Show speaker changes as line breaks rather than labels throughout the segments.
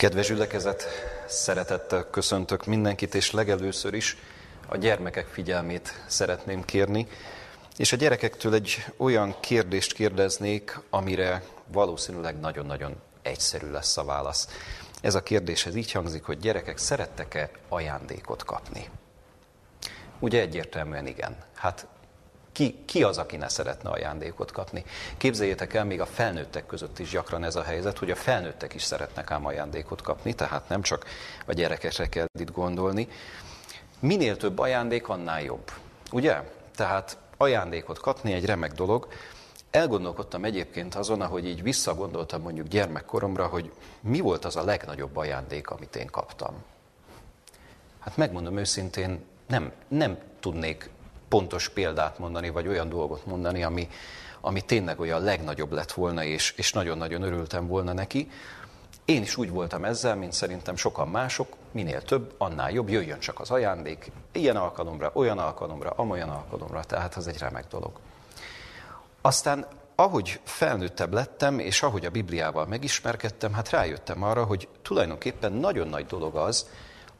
Kedves gyülekezet, szeretettel köszöntök mindenkit, és legelőször is a gyermekek figyelmét szeretném kérni, és a gyerekektől egy olyan kérdést kérdeznék, amire valószínűleg nagyon-nagyon egyszerű lesz a válasz. Ez a kérdés ez így hangzik, hogy gyerekek, szerettek-e ajándékot kapni? Ugye egyértelműen igen. Hát ki, ki az, aki ne szeretne ajándékot kapni? Képzeljétek el, még a felnőttek között is gyakran ez a helyzet, hogy a felnőttek is szeretnek ám ajándékot kapni, tehát nem csak a gyerekekre kell itt gondolni. Minél több ajándék, annál jobb. Ugye? Tehát ajándékot kapni egy remek dolog. Elgondolkodtam egyébként azon, ahogy így visszagondoltam mondjuk gyermekkoromra, hogy mi volt az a legnagyobb ajándék, amit én kaptam. Hát megmondom őszintén, nem, nem tudnék pontos példát mondani, vagy olyan dolgot mondani, ami, ami tényleg olyan legnagyobb lett volna, és, és nagyon-nagyon örültem volna neki. Én is úgy voltam ezzel, mint szerintem sokan mások, minél több, annál jobb, jöjjön csak az ajándék, ilyen alkalomra, olyan alkalomra, amolyan alkalomra, tehát az egy remek dolog. Aztán ahogy felnőttebb lettem, és ahogy a Bibliával megismerkedtem, hát rájöttem arra, hogy tulajdonképpen nagyon nagy dolog az,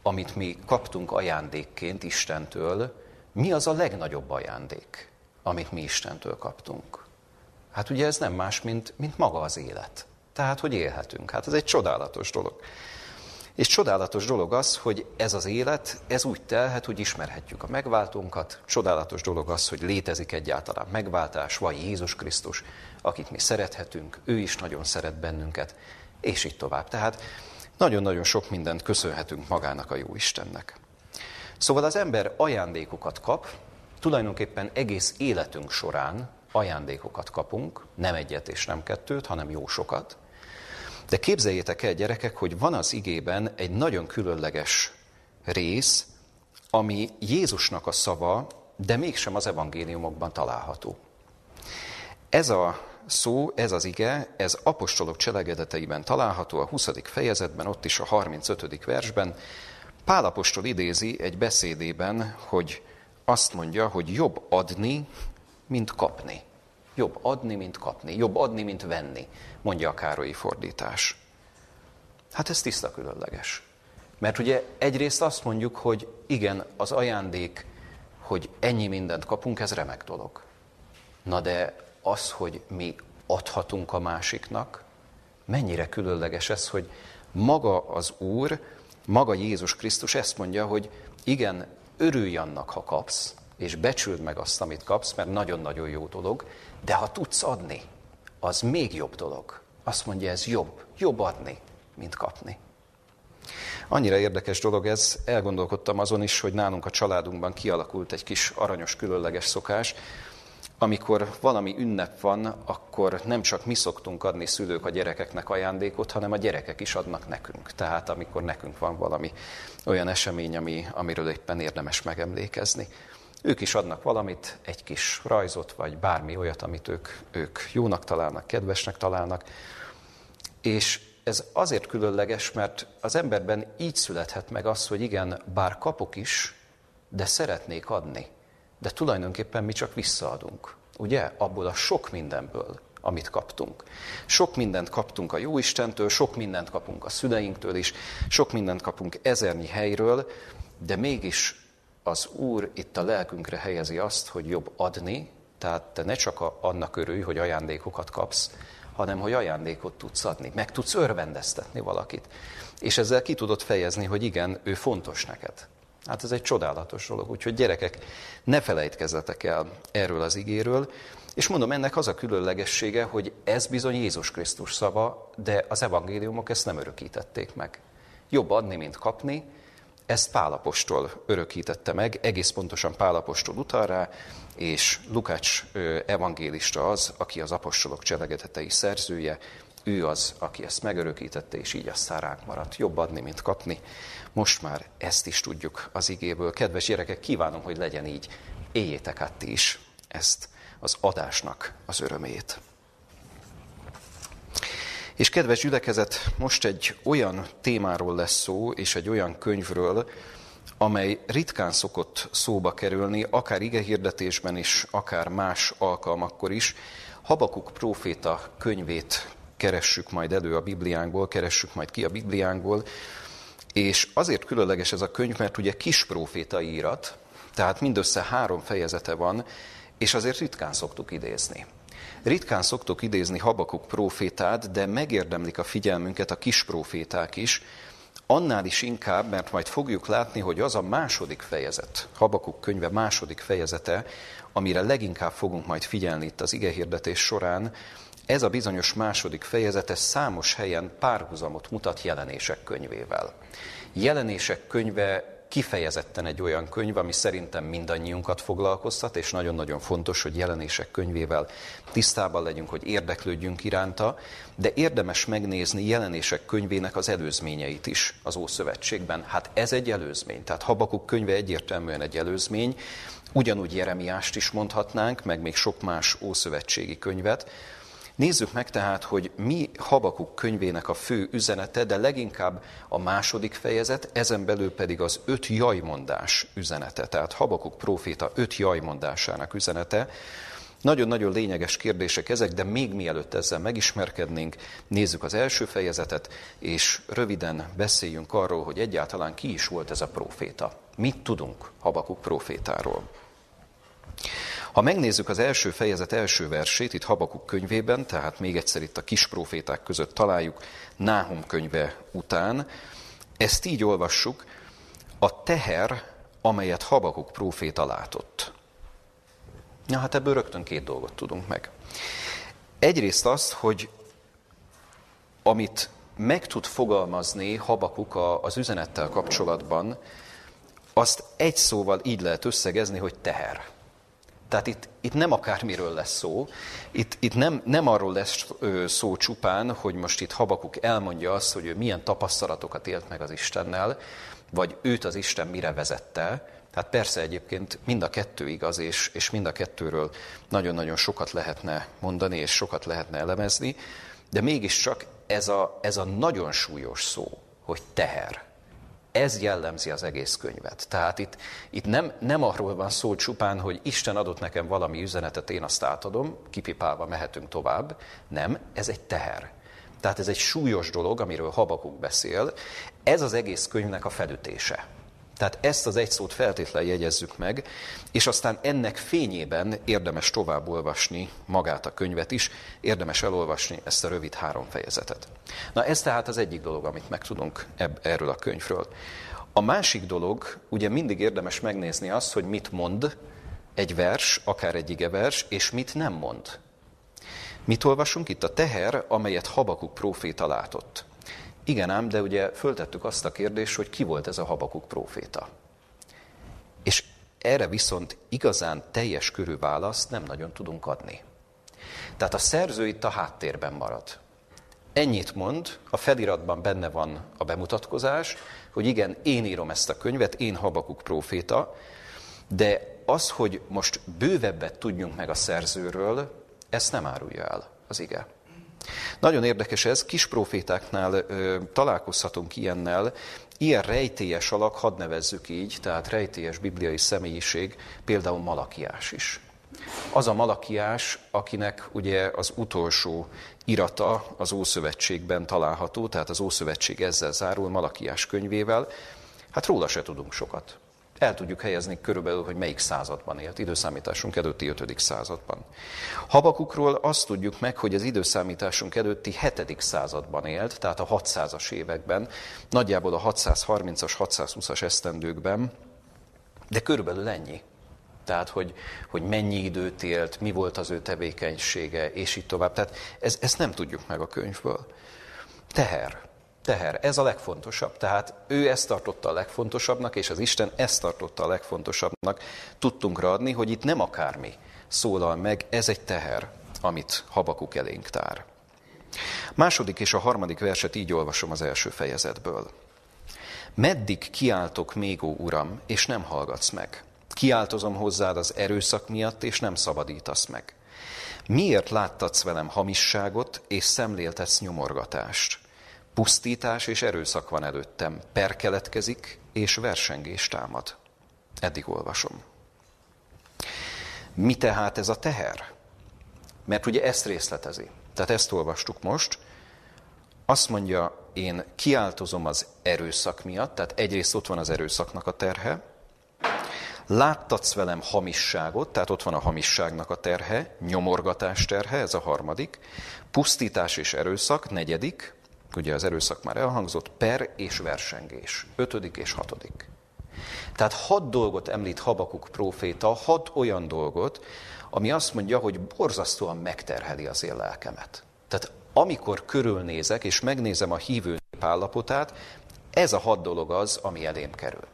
amit mi kaptunk ajándékként Istentől, mi az a legnagyobb ajándék, amit mi Istentől kaptunk? Hát ugye ez nem más, mint, mint maga az élet. Tehát, hogy élhetünk. Hát ez egy csodálatos dolog. És csodálatos dolog az, hogy ez az élet, ez úgy telhet, hogy ismerhetjük a megváltónkat. Csodálatos dolog az, hogy létezik egyáltalán megváltás, vagy Jézus Krisztus, akit mi szerethetünk, ő is nagyon szeret bennünket, és így tovább. Tehát nagyon-nagyon sok mindent köszönhetünk magának a jó Istennek. Szóval az ember ajándékokat kap, tulajdonképpen egész életünk során ajándékokat kapunk, nem egyet és nem kettőt, hanem jó sokat. De képzeljétek el, gyerekek, hogy van az igében egy nagyon különleges rész, ami Jézusnak a szava, de mégsem az evangéliumokban található. Ez a szó, ez az ige, ez apostolok cselekedeteiben található a 20. fejezetben, ott is a 35. versben, Pálapostól idézi egy beszédében, hogy azt mondja, hogy jobb adni, mint kapni. Jobb adni, mint kapni. Jobb adni, mint venni, mondja a Károlyi fordítás. Hát ez tiszta különleges. Mert ugye egyrészt azt mondjuk, hogy igen, az ajándék, hogy ennyi mindent kapunk, ez remek dolog. Na de az, hogy mi adhatunk a másiknak, mennyire különleges ez, hogy maga az Úr maga Jézus Krisztus ezt mondja, hogy igen, örülj annak, ha kapsz, és becsüld meg azt, amit kapsz, mert nagyon-nagyon jó dolog, de ha tudsz adni, az még jobb dolog. Azt mondja, ez jobb, jobb adni, mint kapni. Annyira érdekes dolog ez, elgondolkodtam azon is, hogy nálunk a családunkban kialakult egy kis aranyos, különleges szokás, amikor valami ünnep van, akkor nem csak mi szoktunk adni szülők a gyerekeknek ajándékot, hanem a gyerekek is adnak nekünk. Tehát amikor nekünk van valami olyan esemény, ami, amiről éppen érdemes megemlékezni. Ők is adnak valamit, egy kis rajzot, vagy bármi olyat, amit ők, ők jónak találnak, kedvesnek találnak. És ez azért különleges, mert az emberben így születhet meg az, hogy igen, bár kapok is, de szeretnék adni de tulajdonképpen mi csak visszaadunk. Ugye? Abból a sok mindenből, amit kaptunk. Sok mindent kaptunk a Jóistentől, sok mindent kapunk a szüleinktől is, sok mindent kapunk ezernyi helyről, de mégis az Úr itt a lelkünkre helyezi azt, hogy jobb adni, tehát te ne csak a, annak örülj, hogy ajándékokat kapsz, hanem hogy ajándékot tudsz adni, meg tudsz örvendeztetni valakit. És ezzel ki tudod fejezni, hogy igen, ő fontos neked. Hát ez egy csodálatos dolog, úgyhogy gyerekek, ne felejtkezzetek el erről az igéről, és mondom, ennek az a különlegessége, hogy ez bizony Jézus Krisztus szava, de az evangéliumok ezt nem örökítették meg. Jobb adni, mint kapni, ezt Pálapostól örökítette meg, egész pontosan Pálapostól utal rá, és Lukács evangélista az, aki az apostolok cselekedetei szerzője, ő az, aki ezt megörökítette, és így aztán ránk maradt. Jobb adni, mint kapni. Most már ezt is tudjuk az igéből. Kedves gyerekek, kívánom, hogy legyen így. Éljétek át ti is ezt az adásnak az örömét. És kedves gyülekezet, most egy olyan témáról lesz szó, és egy olyan könyvről, amely ritkán szokott szóba kerülni, akár igehirdetésben is, akár más alkalmakkor is. Habakuk próféta könyvét keressük majd elő a Bibliánkból, keressük majd ki a Bibliánkból, és azért különleges ez a könyv, mert ugye kis proféta írat, tehát mindössze három fejezete van, és azért ritkán szoktuk idézni. Ritkán szoktuk idézni Habakuk profétát, de megérdemlik a figyelmünket a kis proféták is, annál is inkább, mert majd fogjuk látni, hogy az a második fejezet, Habakuk könyve második fejezete, amire leginkább fogunk majd figyelni itt az igehirdetés során, ez a bizonyos második fejezete számos helyen párhuzamot mutat jelenések könyvével. Jelenések könyve kifejezetten egy olyan könyv, ami szerintem mindannyiunkat foglalkoztat, és nagyon-nagyon fontos, hogy jelenések könyvével tisztában legyünk, hogy érdeklődjünk iránta, de érdemes megnézni jelenések könyvének az előzményeit is az Ószövetségben. Hát ez egy előzmény, tehát Habakuk könyve egyértelműen egy előzmény, ugyanúgy Jeremiást is mondhatnánk, meg még sok más ószövetségi könyvet, Nézzük meg tehát, hogy mi Habakuk könyvének a fő üzenete, de leginkább a második fejezet, ezen belül pedig az öt jajmondás üzenete. Tehát Habakuk próféta öt jajmondásának üzenete. Nagyon-nagyon lényeges kérdések ezek, de még mielőtt ezzel megismerkednénk, nézzük az első fejezetet, és röviden beszéljünk arról, hogy egyáltalán ki is volt ez a próféta. Mit tudunk Habakuk prófétáról? Ha megnézzük az első fejezet első versét, itt Habakuk könyvében, tehát még egyszer itt a kis proféták között találjuk Náhum könyve után, ezt így olvassuk, a teher, amelyet Habakuk próféta látott. Na hát ebből rögtön két dolgot tudunk meg. Egyrészt azt, hogy amit meg tud fogalmazni Habakuk az üzenettel kapcsolatban, azt egy szóval így lehet összegezni, hogy teher. Tehát itt, itt nem akármiről lesz szó, itt, itt nem, nem arról lesz szó csupán, hogy most itt Habakuk elmondja azt, hogy ő milyen tapasztalatokat élt meg az Istennel, vagy őt az Isten mire vezette. Tehát persze egyébként mind a kettő igaz, és, és mind a kettőről nagyon-nagyon sokat lehetne mondani, és sokat lehetne elemezni, de mégiscsak ez a, ez a nagyon súlyos szó, hogy teher, ez jellemzi az egész könyvet. Tehát itt, itt nem, nem arról van szó csupán, hogy Isten adott nekem valami üzenetet, én azt átadom, kipipálva mehetünk tovább. Nem, ez egy teher. Tehát ez egy súlyos dolog, amiről Habakuk beszél. Ez az egész könyvnek a felütése. Tehát ezt az egy szót feltétlenül jegyezzük meg, és aztán ennek fényében érdemes tovább olvasni magát a könyvet is, érdemes elolvasni ezt a rövid három fejezetet. Na ez tehát az egyik dolog, amit megtudunk erről a könyvről. A másik dolog, ugye mindig érdemes megnézni azt, hogy mit mond egy vers, akár egy igevers, és mit nem mond. Mit olvasunk itt? A teher, amelyet Habakuk próféta látott. Igen ám, de ugye föltettük azt a kérdést, hogy ki volt ez a Habakuk próféta. És erre viszont igazán teljes körű választ nem nagyon tudunk adni. Tehát a szerző itt a háttérben marad. Ennyit mond, a feliratban benne van a bemutatkozás, hogy igen, én írom ezt a könyvet, én Habakuk próféta, de az, hogy most bővebbet tudjunk meg a szerzőről, ezt nem árulja el az ige. Nagyon érdekes ez, kis profétáknál ö, találkozhatunk ilyennel, ilyen rejtélyes alak, hadd nevezzük így, tehát rejtélyes bibliai személyiség, például Malakiás is. Az a Malakiás, akinek ugye az utolsó irata az Ószövetségben található, tehát az Ószövetség ezzel zárul, Malakiás könyvével, hát róla se tudunk sokat el tudjuk helyezni körülbelül, hogy melyik században élt, időszámításunk előtti 5. században. Habakukról azt tudjuk meg, hogy az időszámításunk előtti 7. században élt, tehát a 600-as években, nagyjából a 630-as, 620-as esztendőkben, de körülbelül ennyi. Tehát, hogy, hogy mennyi időt élt, mi volt az ő tevékenysége, és így tovább. Tehát ez, ezt nem tudjuk meg a könyvből. Teher teher. Ez a legfontosabb. Tehát ő ezt tartotta a legfontosabbnak, és az Isten ezt tartotta a legfontosabbnak tudtunk adni, hogy itt nem akármi szólal meg, ez egy teher, amit Habakuk elénk tár. Második és a harmadik verset így olvasom az első fejezetből. Meddig kiáltok még, ó Uram, és nem hallgatsz meg? Kiáltozom hozzád az erőszak miatt, és nem szabadítasz meg. Miért láttatsz velem hamisságot, és szemléltetsz nyomorgatást? Pusztítás és erőszak van előttem, per keletkezik, és versengés támad. Eddig olvasom. Mi tehát ez a teher? Mert ugye ezt részletezi. Tehát ezt olvastuk most. Azt mondja, én kiáltozom az erőszak miatt, tehát egyrészt ott van az erőszaknak a terhe, láttatsz velem hamisságot, tehát ott van a hamisságnak a terhe, nyomorgatás terhe, ez a harmadik, pusztítás és erőszak, negyedik, ugye az erőszak már elhangzott, per és versengés, ötödik és hatodik. Tehát hat dolgot említ Habakuk próféta, hat olyan dolgot, ami azt mondja, hogy borzasztóan megterheli az én lelkemet. Tehát amikor körülnézek, és megnézem a hívő nép állapotát, ez a hat dolog az, ami elém kerül.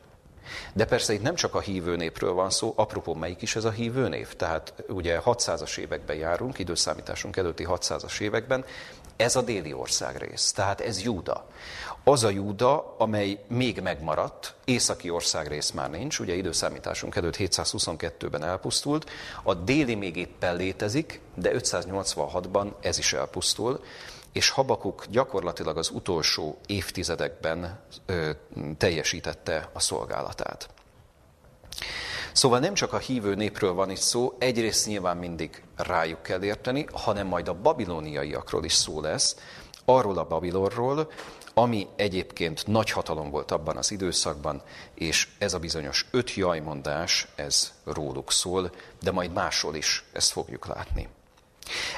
De persze itt nem csak a hívő népről van szó, apropó melyik is ez a hívő név? Tehát ugye 600-as években járunk, időszámításunk előtti 600-as években, ez a déli ország rész, tehát ez Júda. Az a Júda, amely még megmaradt, északi ország rész már nincs, ugye időszámításunk előtt 722-ben elpusztult, a déli még éppen létezik, de 586-ban ez is elpusztul, és Habakuk gyakorlatilag az utolsó évtizedekben ö, teljesítette a szolgálatát. Szóval nem csak a hívő népről van itt szó, egyrészt nyilván mindig rájuk kell érteni, hanem majd a babiloniaiakról is szó lesz, arról a Babilonról, ami egyébként nagy hatalom volt abban az időszakban, és ez a bizonyos öt jajmondás, ez róluk szól, de majd másról is ezt fogjuk látni.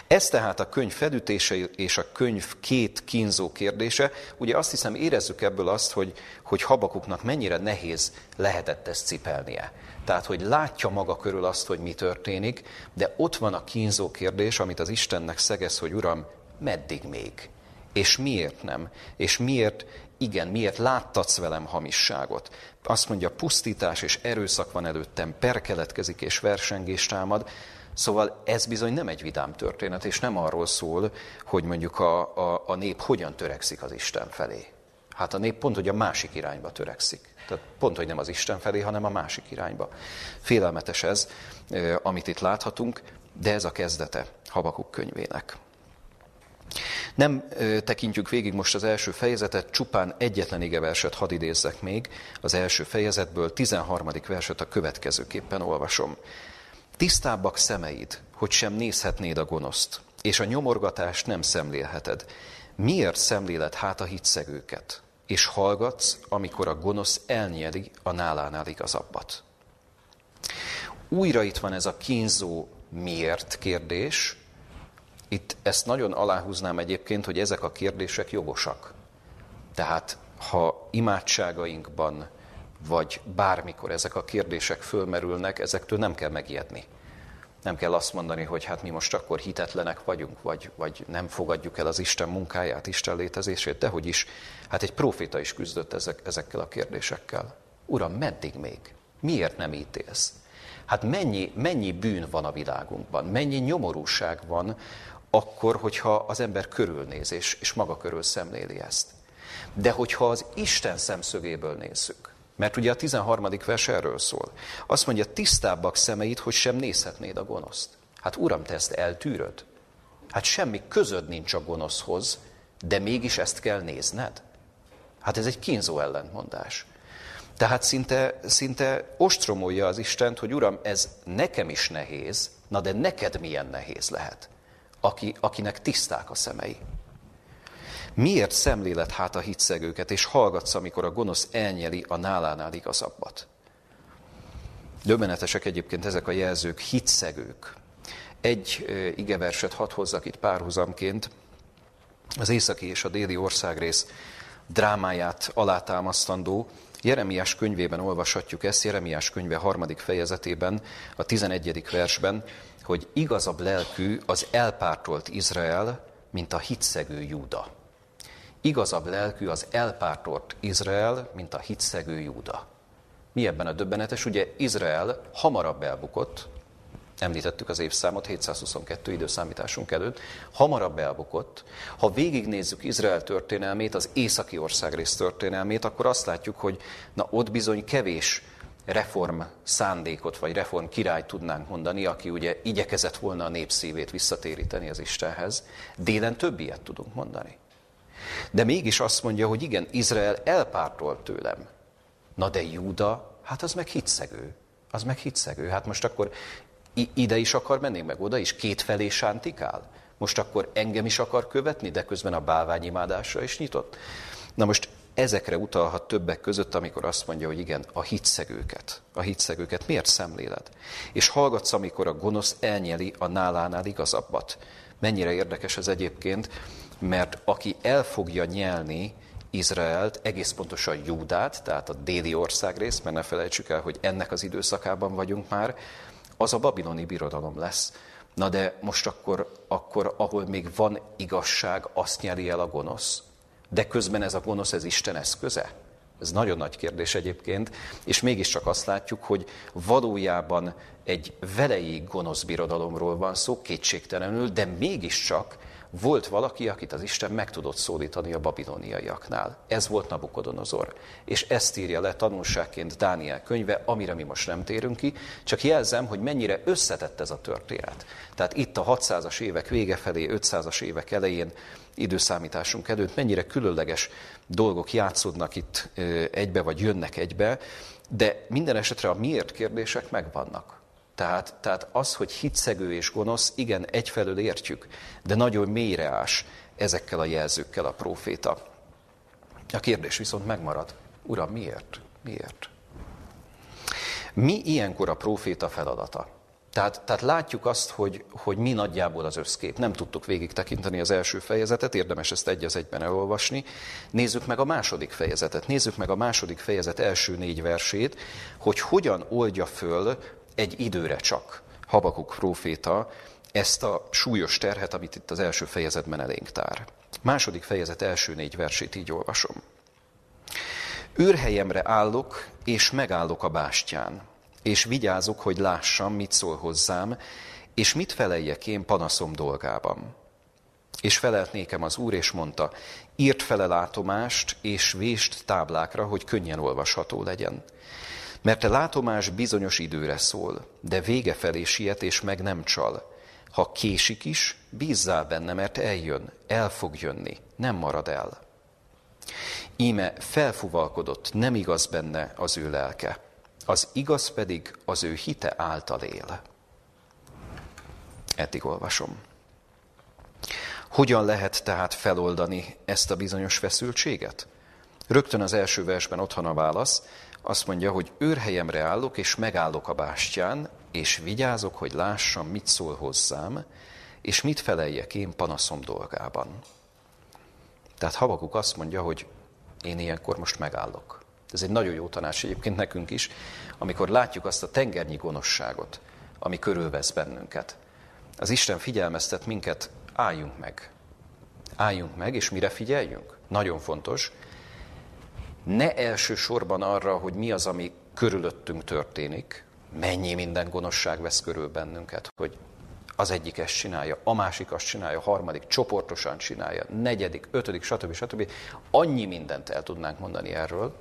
Ez tehát a könyv felütése és a könyv két kínzó kérdése. Ugye azt hiszem érezzük ebből azt, hogy, hogy Habakuknak mennyire nehéz lehetett ezt cipelnie. Tehát, hogy látja maga körül azt, hogy mi történik, de ott van a kínzó kérdés, amit az Istennek szegez, hogy Uram, meddig még? És miért nem? És miért igen, miért láttatsz velem hamisságot? Azt mondja, pusztítás és erőszak van előttem, per keletkezik és versengés támad. Szóval ez bizony nem egy vidám történet, és nem arról szól, hogy mondjuk a, a, a nép hogyan törekszik az Isten felé. Hát a nép pont, hogy a másik irányba törekszik. Tehát pont, hogy nem az Isten felé, hanem a másik irányba. Félelmetes ez, amit itt láthatunk, de ez a kezdete Habakuk könyvének. Nem tekintjük végig most az első fejezetet, csupán egyetlen igeverset hadd idézzek még az első fejezetből, 13. verset a következőképpen olvasom. Tisztábbak szemeid, hogy sem nézhetnéd a gonoszt, és a nyomorgatást nem szemlélheted. Miért szemléled hát a hitszegőket, és hallgatsz, amikor a gonosz elnyeli a nálánál igazabbat? Újra itt van ez a kínzó miért kérdés. Itt ezt nagyon aláhúznám egyébként, hogy ezek a kérdések jogosak. Tehát ha imádságainkban vagy bármikor ezek a kérdések fölmerülnek, ezektől nem kell megijedni. Nem kell azt mondani, hogy hát mi most akkor hitetlenek vagyunk, vagy, vagy nem fogadjuk el az Isten munkáját, Isten létezését, de hogy is, hát egy proféta is küzdött ezek, ezekkel a kérdésekkel. Uram, meddig még? Miért nem ítélsz? Hát mennyi, mennyi bűn van a világunkban, mennyi nyomorúság van akkor, hogyha az ember körülnéz és, és maga körül szemléli ezt. De hogyha az Isten szemszögéből nézzük, mert ugye a 13. vers erről szól. Azt mondja, tisztábbak szemeid, hogy sem nézhetnéd a gonoszt. Hát uram, te ezt eltűröd? Hát semmi közöd nincs a gonoszhoz, de mégis ezt kell nézned? Hát ez egy kínzó ellentmondás. Tehát szinte, szinte ostromolja az Istent, hogy Uram, ez nekem is nehéz, na de neked milyen nehéz lehet, aki, akinek tiszták a szemei. Miért szemlélet hát a hitszegőket, és hallgatsz, amikor a gonosz elnyeli a nálánál igazabbat? Döbbenetesek egyébként ezek a jelzők, hitszegők. Egy igeverset hadd hozzak itt párhuzamként. Az északi és a déli országrész drámáját alátámasztandó. Jeremiás könyvében olvashatjuk ezt, Jeremiás könyve harmadik fejezetében, a 11. versben, hogy igazabb lelkű az elpártolt Izrael, mint a hitszegő Júda. Igazabb lelkű az elpártolt Izrael, mint a hitszegő Júda. Mi ebben a döbbenetes? Ugye Izrael hamarabb elbukott, említettük az évszámot, 722 időszámításunk előtt, hamarabb elbukott. Ha végignézzük Izrael történelmét, az északi országrész történelmét, akkor azt látjuk, hogy na ott bizony kevés reform szándékot, vagy reform király tudnánk mondani, aki ugye igyekezett volna a népszívét visszatéríteni az Istenhez. Délen több ilyet tudunk mondani. De mégis azt mondja, hogy igen, Izrael elpártolt tőlem. Na de Júda, hát az meg hitszegő. Az meg hitszegő. Hát most akkor ide is akar menni, meg oda is, két felé sántikál? Most akkor engem is akar követni, de közben a bálványimádásra is nyitott? Na most ezekre utalhat többek között, amikor azt mondja, hogy igen, a hitszegőket. A hitszegőket miért szemléled? És hallgatsz, amikor a gonosz elnyeli a nálánál igazabbat. Mennyire érdekes ez egyébként, mert aki el fogja nyelni Izraelt, egész pontosan Júdát, tehát a déli országrész, mert ne felejtsük el, hogy ennek az időszakában vagyunk már, az a babiloni birodalom lesz. Na de most akkor, akkor ahol még van igazság, azt nyeri el a gonosz. De közben ez a gonosz, ez Isten eszköze? Ez nagyon nagy kérdés egyébként, és mégiscsak azt látjuk, hogy valójában egy velejéig gonosz birodalomról van szó, kétségtelenül, de mégiscsak volt valaki, akit az Isten meg tudott szólítani a babiloniaiaknál. Ez volt Nabukodonozor. És ezt írja le tanulságként Dániel könyve, amire mi most nem térünk ki, csak jelzem, hogy mennyire összetett ez a történet. Tehát itt a 600-as évek vége felé, 500-as évek elején, időszámításunk előtt, mennyire különleges dolgok játszódnak itt egybe, vagy jönnek egybe, de minden esetre a miért kérdések megvannak. Tehát, tehát az, hogy hitszegő és gonosz, igen, egyfelől értjük, de nagyon mélyre ás ezekkel a jelzőkkel a próféta. A kérdés viszont megmarad. Uram, miért? Miért? Mi ilyenkor a próféta feladata? Tehát, tehát látjuk azt, hogy, hogy mi nagyjából az összkép. Nem tudtuk végig tekinteni az első fejezetet, érdemes ezt egy az egyben elolvasni. Nézzük meg a második fejezetet. Nézzük meg a második fejezet első négy versét, hogy hogyan oldja föl egy időre csak Habakuk próféta ezt a súlyos terhet, amit itt az első fejezetben elénk tár. Második fejezet első négy versét így olvasom. Őrhelyemre állok, és megállok a bástyán, és vigyázok, hogy lássam, mit szól hozzám, és mit feleljek én panaszom dolgában. És felelt nékem az úr, és mondta, írt fele látomást, és vést táblákra, hogy könnyen olvasható legyen. Mert a látomás bizonyos időre szól, de vége felé siet és meg nem csal. Ha késik is, bízzál benne, mert eljön, el fog jönni, nem marad el. Íme felfuvalkodott, nem igaz benne az ő lelke, az igaz pedig az ő hite által él. Eddig olvasom. Hogyan lehet tehát feloldani ezt a bizonyos feszültséget? Rögtön az első versben ott van a válasz, azt mondja, hogy őrhelyemre állok, és megállok a bástyán, és vigyázok, hogy lássam, mit szól hozzám, és mit feleljek én panaszom dolgában. Tehát Habakuk azt mondja, hogy én ilyenkor most megállok. Ez egy nagyon jó tanács egyébként nekünk is, amikor látjuk azt a tengernyi gonoszságot, ami körülvesz bennünket. Az Isten figyelmeztet minket, álljunk meg. Álljunk meg, és mire figyeljünk? Nagyon fontos, ne elsősorban arra, hogy mi az, ami körülöttünk történik, mennyi minden gonoszság vesz körül bennünket, hogy az egyik ezt csinálja, a másik azt csinálja, a harmadik csoportosan csinálja, negyedik, ötödik, stb. stb. Annyi mindent el tudnánk mondani erről.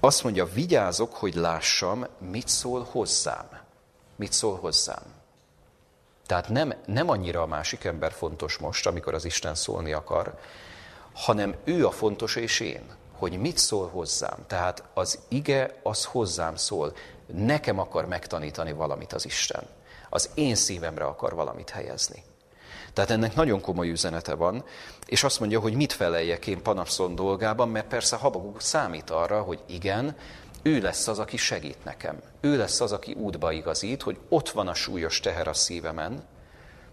Azt mondja, vigyázok, hogy lássam, mit szól hozzám. Mit szól hozzám. Tehát nem, nem annyira a másik ember fontos most, amikor az Isten szólni akar, hanem ő a fontos és én hogy mit szól hozzám. Tehát az ige az hozzám szól. Nekem akar megtanítani valamit az Isten. Az én szívemre akar valamit helyezni. Tehát ennek nagyon komoly üzenete van, és azt mondja, hogy mit feleljek én panaszon dolgában, mert persze Habakuk számít arra, hogy igen, ő lesz az, aki segít nekem. Ő lesz az, aki útba igazít, hogy ott van a súlyos teher a szívemen,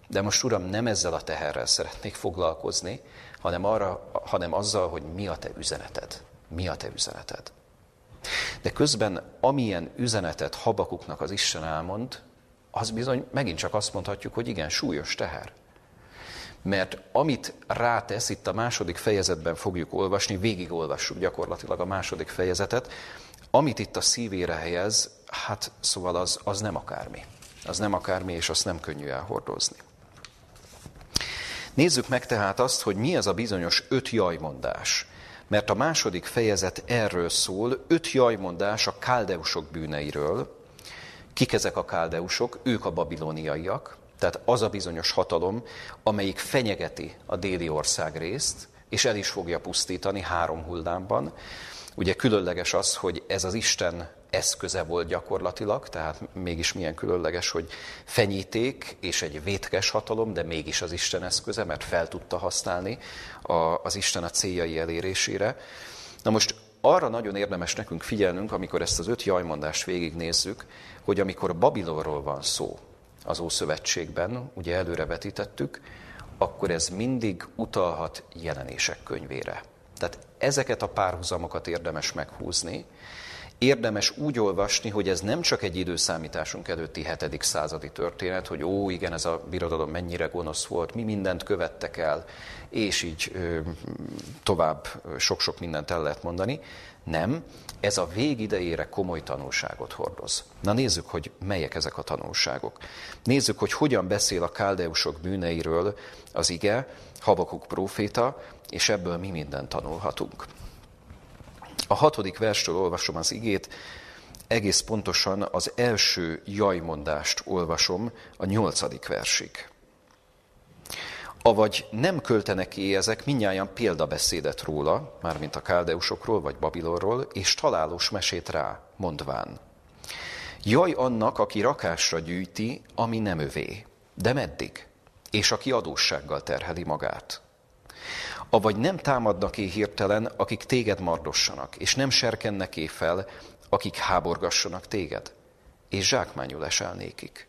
de most Uram, nem ezzel a teherrel szeretnék foglalkozni, hanem, arra, hanem azzal, hogy mi a te üzeneted. Mi a te üzeneted. De közben, amilyen üzenetet Habakuknak az Isten elmond, az bizony megint csak azt mondhatjuk, hogy igen, súlyos teher. Mert amit rátesz, itt a második fejezetben fogjuk olvasni, végigolvassuk gyakorlatilag a második fejezetet, amit itt a szívére helyez, hát szóval az, az nem akármi. Az nem akármi, és azt nem könnyű elhordozni. Nézzük meg tehát azt, hogy mi az a bizonyos öt jajmondás. Mert a második fejezet erről szól, öt jajmondás a káldeusok bűneiről. Kik ezek a káldeusok? Ők a babiloniaiak, tehát az a bizonyos hatalom, amelyik fenyegeti a déli ország részt, és el is fogja pusztítani három hullámban. Ugye különleges az, hogy ez az Isten eszköze volt gyakorlatilag, tehát mégis milyen különleges, hogy fenyíték és egy vétkes hatalom, de mégis az Isten eszköze, mert fel tudta használni az Isten a céljai elérésére. Na most arra nagyon érdemes nekünk figyelnünk, amikor ezt az öt jajmondást végignézzük, hogy amikor Babilonról van szó az Ószövetségben, ugye előrevetítettük, akkor ez mindig utalhat jelenések könyvére. Tehát ezeket a párhuzamokat érdemes meghúzni, érdemes úgy olvasni, hogy ez nem csak egy időszámításunk előtti 7. századi történet, hogy ó, igen, ez a birodalom mennyire gonosz volt, mi mindent követtek el, és így ö, tovább sok-sok mindent el lehet mondani. Nem, ez a végidejére komoly tanulságot hordoz. Na nézzük, hogy melyek ezek a tanulságok. Nézzük, hogy hogyan beszél a káldeusok bűneiről az ige, Habakuk próféta, és ebből mi mindent tanulhatunk. A hatodik verstől olvasom az igét, egész pontosan az első jajmondást olvasom a nyolcadik versig. Avagy nem költenek ki ezek minnyáján példabeszédet róla, mármint a káldeusokról vagy Babilonról, és találós mesét rá, mondván. Jaj annak, aki rakásra gyűjti, ami nem övé. De meddig? És aki adóssággal terheli magát. Avagy nem támadnak-é hirtelen, akik téged mardossanak, és nem serkennek-é fel, akik háborgassanak téged, és zsákmányul esel nékik.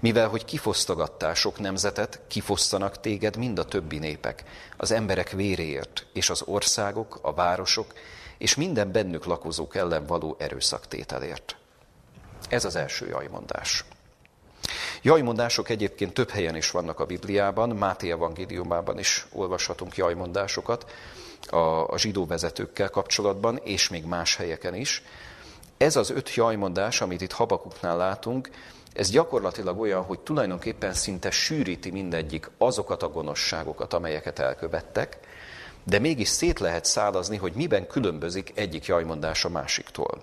Mivel, hogy kifosztogattál sok nemzetet, kifosztanak téged mind a többi népek, az emberek véréért, és az országok, a városok, és minden bennük lakozók ellen való erőszaktételért. Ez az első jajmondás. Jajmondások egyébként több helyen is vannak a Bibliában, Máté evangéliumában is olvashatunk jajmondásokat a, a zsidó vezetőkkel kapcsolatban, és még más helyeken is. Ez az öt jajmondás, amit itt Habakuknál látunk, ez gyakorlatilag olyan, hogy tulajdonképpen szinte sűríti mindegyik azokat a gonoszságokat, amelyeket elkövettek, de mégis szét lehet szálazni, hogy miben különbözik egyik jajmondás a másiktól.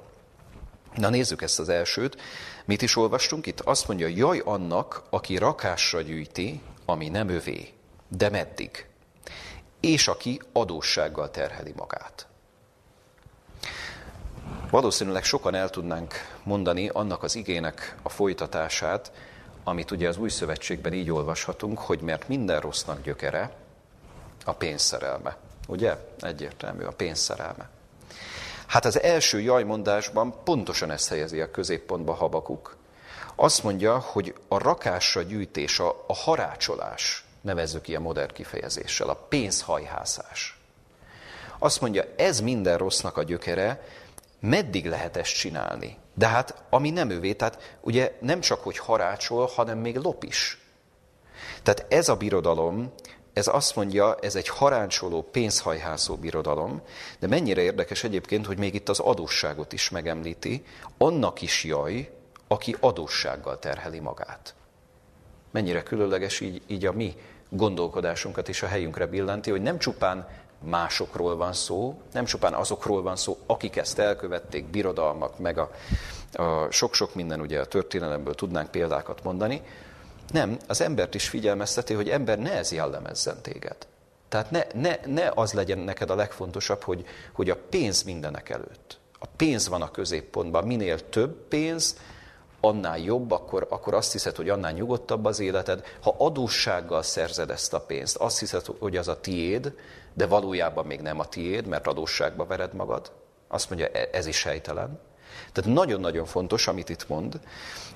Na nézzük ezt az elsőt. Mit is olvastunk itt? Azt mondja, jaj annak, aki rakásra gyűjti, ami nem övé. De meddig? És aki adóssággal terheli magát. Valószínűleg sokan el tudnánk mondani annak az igének a folytatását, amit ugye az új szövetségben így olvashatunk, hogy mert minden rossznak gyökere a pénzszerelme. Ugye? Egyértelmű, a pénzszerelme. Hát az első jajmondásban pontosan ezt helyezi a középpontba Habakuk. Azt mondja, hogy a rakásra gyűjtés, a, a harácsolás, nevezzük ilyen modern kifejezéssel, a pénzhajhászás. Azt mondja, ez minden rossznak a gyökere, meddig lehet ezt csinálni? De hát, ami nem ővé, tehát ugye nem csak, hogy harácsol, hanem még lop is. Tehát ez a birodalom, ez azt mondja, ez egy haráncsoló, pénzhajhászó birodalom, de mennyire érdekes egyébként, hogy még itt az adósságot is megemlíti, annak is jaj, aki adóssággal terheli magát. Mennyire különleges így, így a mi gondolkodásunkat is a helyünkre billenti, hogy nem csupán másokról van szó, nem csupán azokról van szó, akik ezt elkövették, birodalmak, meg a, a sok-sok minden ugye a történelemből tudnánk példákat mondani, nem, az embert is figyelmezteti, hogy ember ne ez jellemezzen téged. Tehát ne, ne, ne az legyen neked a legfontosabb, hogy, hogy a pénz mindenek előtt. A pénz van a középpontban. Minél több pénz, annál jobb, akkor, akkor azt hiszed, hogy annál nyugodtabb az életed. Ha adóssággal szerzed ezt a pénzt, azt hiszed, hogy az a tiéd, de valójában még nem a tiéd, mert adósságba vered magad. Azt mondja, e, ez is helytelen. Tehát nagyon-nagyon fontos, amit itt mond,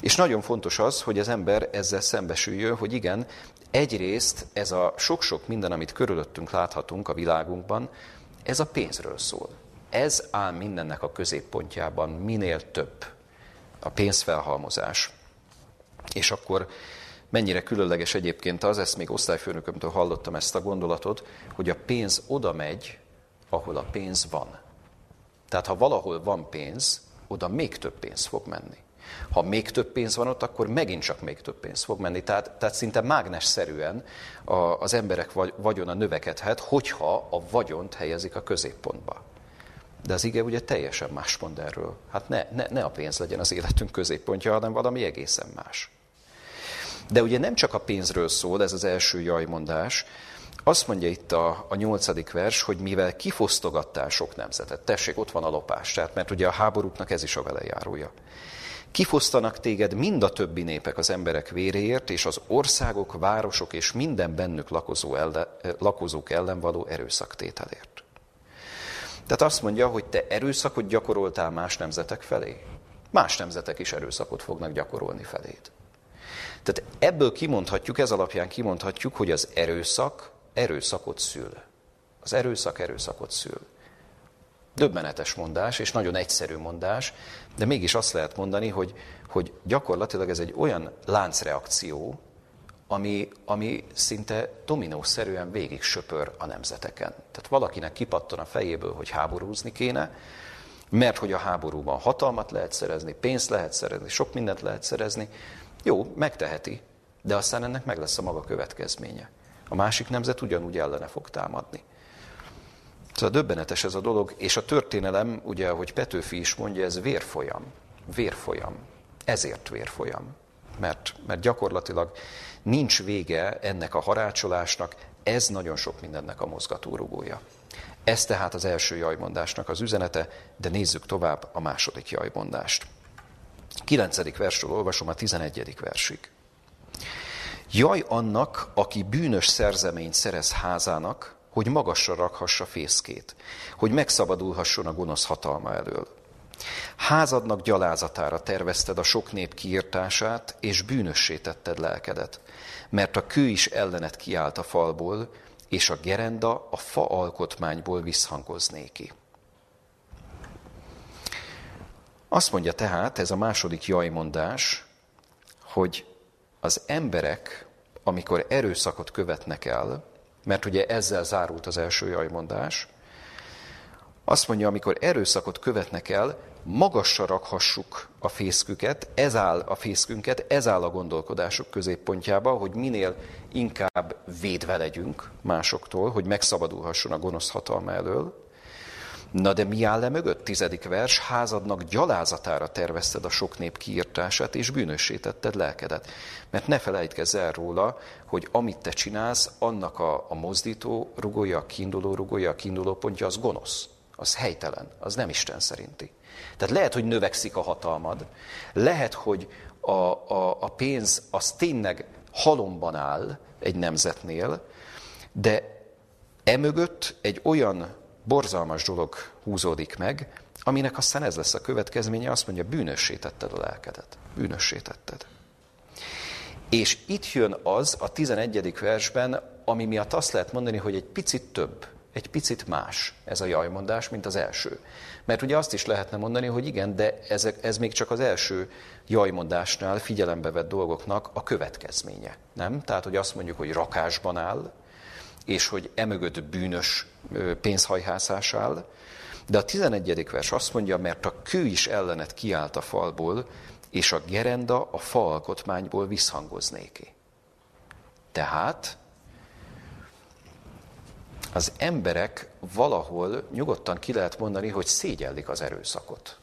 és nagyon fontos az, hogy az ember ezzel szembesüljön, hogy igen, egyrészt ez a sok-sok minden, amit körülöttünk láthatunk a világunkban, ez a pénzről szól. Ez áll mindennek a középpontjában, minél több a pénzfelhalmozás. És akkor mennyire különleges egyébként az, ezt még osztályfőnökömtől hallottam ezt a gondolatot, hogy a pénz oda megy, ahol a pénz van. Tehát ha valahol van pénz, oda még több pénz fog menni. Ha még több pénz van ott, akkor megint csak még több pénz fog menni. Tehát, tehát szinte mágnesszerűen a, az emberek vagyona növekedhet, hogyha a vagyont helyezik a középpontba. De az ige ugye teljesen más mond erről. Hát ne, ne, ne a pénz legyen az életünk középpontja, hanem valami egészen más. De ugye nem csak a pénzről szól ez az első jajmondás, Azt mondja itt a, a nyolcadik vers, hogy mivel kifosztogattál sok nemzetet, tessék, ott van a lopás, tehát, mert ugye a háborúknak ez is a velejárója. Kifosztanak téged mind a többi népek az emberek véréért, és az országok, városok és minden bennük lakozó ellen, lakozók ellen való erőszaktételért. Tehát azt mondja, hogy te erőszakot gyakoroltál más nemzetek felé. Más nemzetek is erőszakot fognak gyakorolni feléd. Tehát ebből kimondhatjuk, ez alapján kimondhatjuk, hogy az erőszak erőszakot szül. Az erőszak erőszakot szül. Döbbenetes mondás, és nagyon egyszerű mondás, de mégis azt lehet mondani, hogy, hogy gyakorlatilag ez egy olyan láncreakció, ami, ami szinte dominószerűen végig söpör a nemzeteken. Tehát valakinek kipatton a fejéből, hogy háborúzni kéne, mert hogy a háborúban hatalmat lehet szerezni, pénzt lehet szerezni, sok mindent lehet szerezni. Jó, megteheti, de aztán ennek meg lesz a maga következménye. A másik nemzet ugyanúgy ellene fog támadni. Szóval döbbenetes ez a dolog, és a történelem, ugye, ahogy Petőfi is mondja, ez vérfolyam. Vérfolyam. Ezért vérfolyam. Mert, mert gyakorlatilag nincs vége ennek a harácsolásnak, ez nagyon sok mindennek a mozgatórugója. Ez tehát az első jajmondásnak az üzenete, de nézzük tovább a második jajmondást. 9. versről olvasom a 11. versig. Jaj annak, aki bűnös szerzeményt szerez házának, hogy magasra rakhassa fészkét, hogy megszabadulhasson a gonosz hatalma elől. Házadnak gyalázatára tervezted a sok nép kiirtását, és bűnössé tetted lelkedet, mert a kő is ellenet kiállt a falból, és a gerenda a fa alkotmányból visszhangoznéki. Azt mondja tehát ez a második jajmondás, hogy az emberek, amikor erőszakot követnek el, mert ugye ezzel zárult az első jajmondás, azt mondja, amikor erőszakot követnek el, magasra rakhassuk a fészküket, ez áll a fészkünket, ez áll a gondolkodások középpontjába, hogy minél inkább védve legyünk másoktól, hogy megszabadulhasson a gonosz hatalma elől, Na de mi áll le mögött? Tizedik vers, házadnak gyalázatára tervezted a sok nép kiirtását, és bűnössé tetted lelkedet. Mert ne felejtkezz el róla, hogy amit te csinálsz, annak a, a mozdító rugója, a kiinduló rugója, a kiinduló pontja, az gonosz, az helytelen, az nem Isten szerinti. Tehát lehet, hogy növekszik a hatalmad, lehet, hogy a, a, a pénz az tényleg halomban áll egy nemzetnél, de emögött egy olyan borzalmas dolog húzódik meg, aminek aztán ez lesz a következménye, azt mondja, bűnössé tetted a lelkedet. Bűnössé tetted. És itt jön az a 11. versben, ami miatt azt lehet mondani, hogy egy picit több, egy picit más ez a jajmondás, mint az első. Mert ugye azt is lehetne mondani, hogy igen, de ez, ez még csak az első jajmondásnál figyelembe vett dolgoknak a következménye. Nem? Tehát, hogy azt mondjuk, hogy rakásban áll, és hogy emögött bűnös pénzhajhászás áll, de a 11. vers azt mondja, mert a kő is ellenet kiállt a falból, és a gerenda a fa alkotmányból visszhangoznéki. Tehát az emberek valahol nyugodtan ki lehet mondani, hogy szégyellik az erőszakot.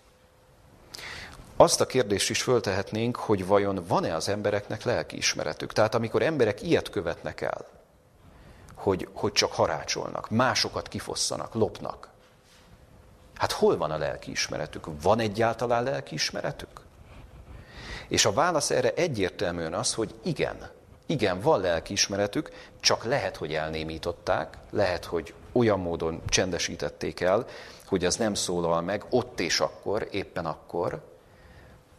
Azt a kérdést is föltehetnénk, hogy vajon van-e az embereknek lelkiismeretük. Tehát amikor emberek ilyet követnek el, hogy, hogy csak harácsolnak, másokat kifosszanak, lopnak. Hát hol van a lelkiismeretük? Van egyáltalán lelkiismeretük? És a válasz erre egyértelműen az, hogy igen. Igen, van lelkiismeretük, csak lehet, hogy elnémították, lehet, hogy olyan módon csendesítették el, hogy az nem szólal meg ott és akkor, éppen akkor.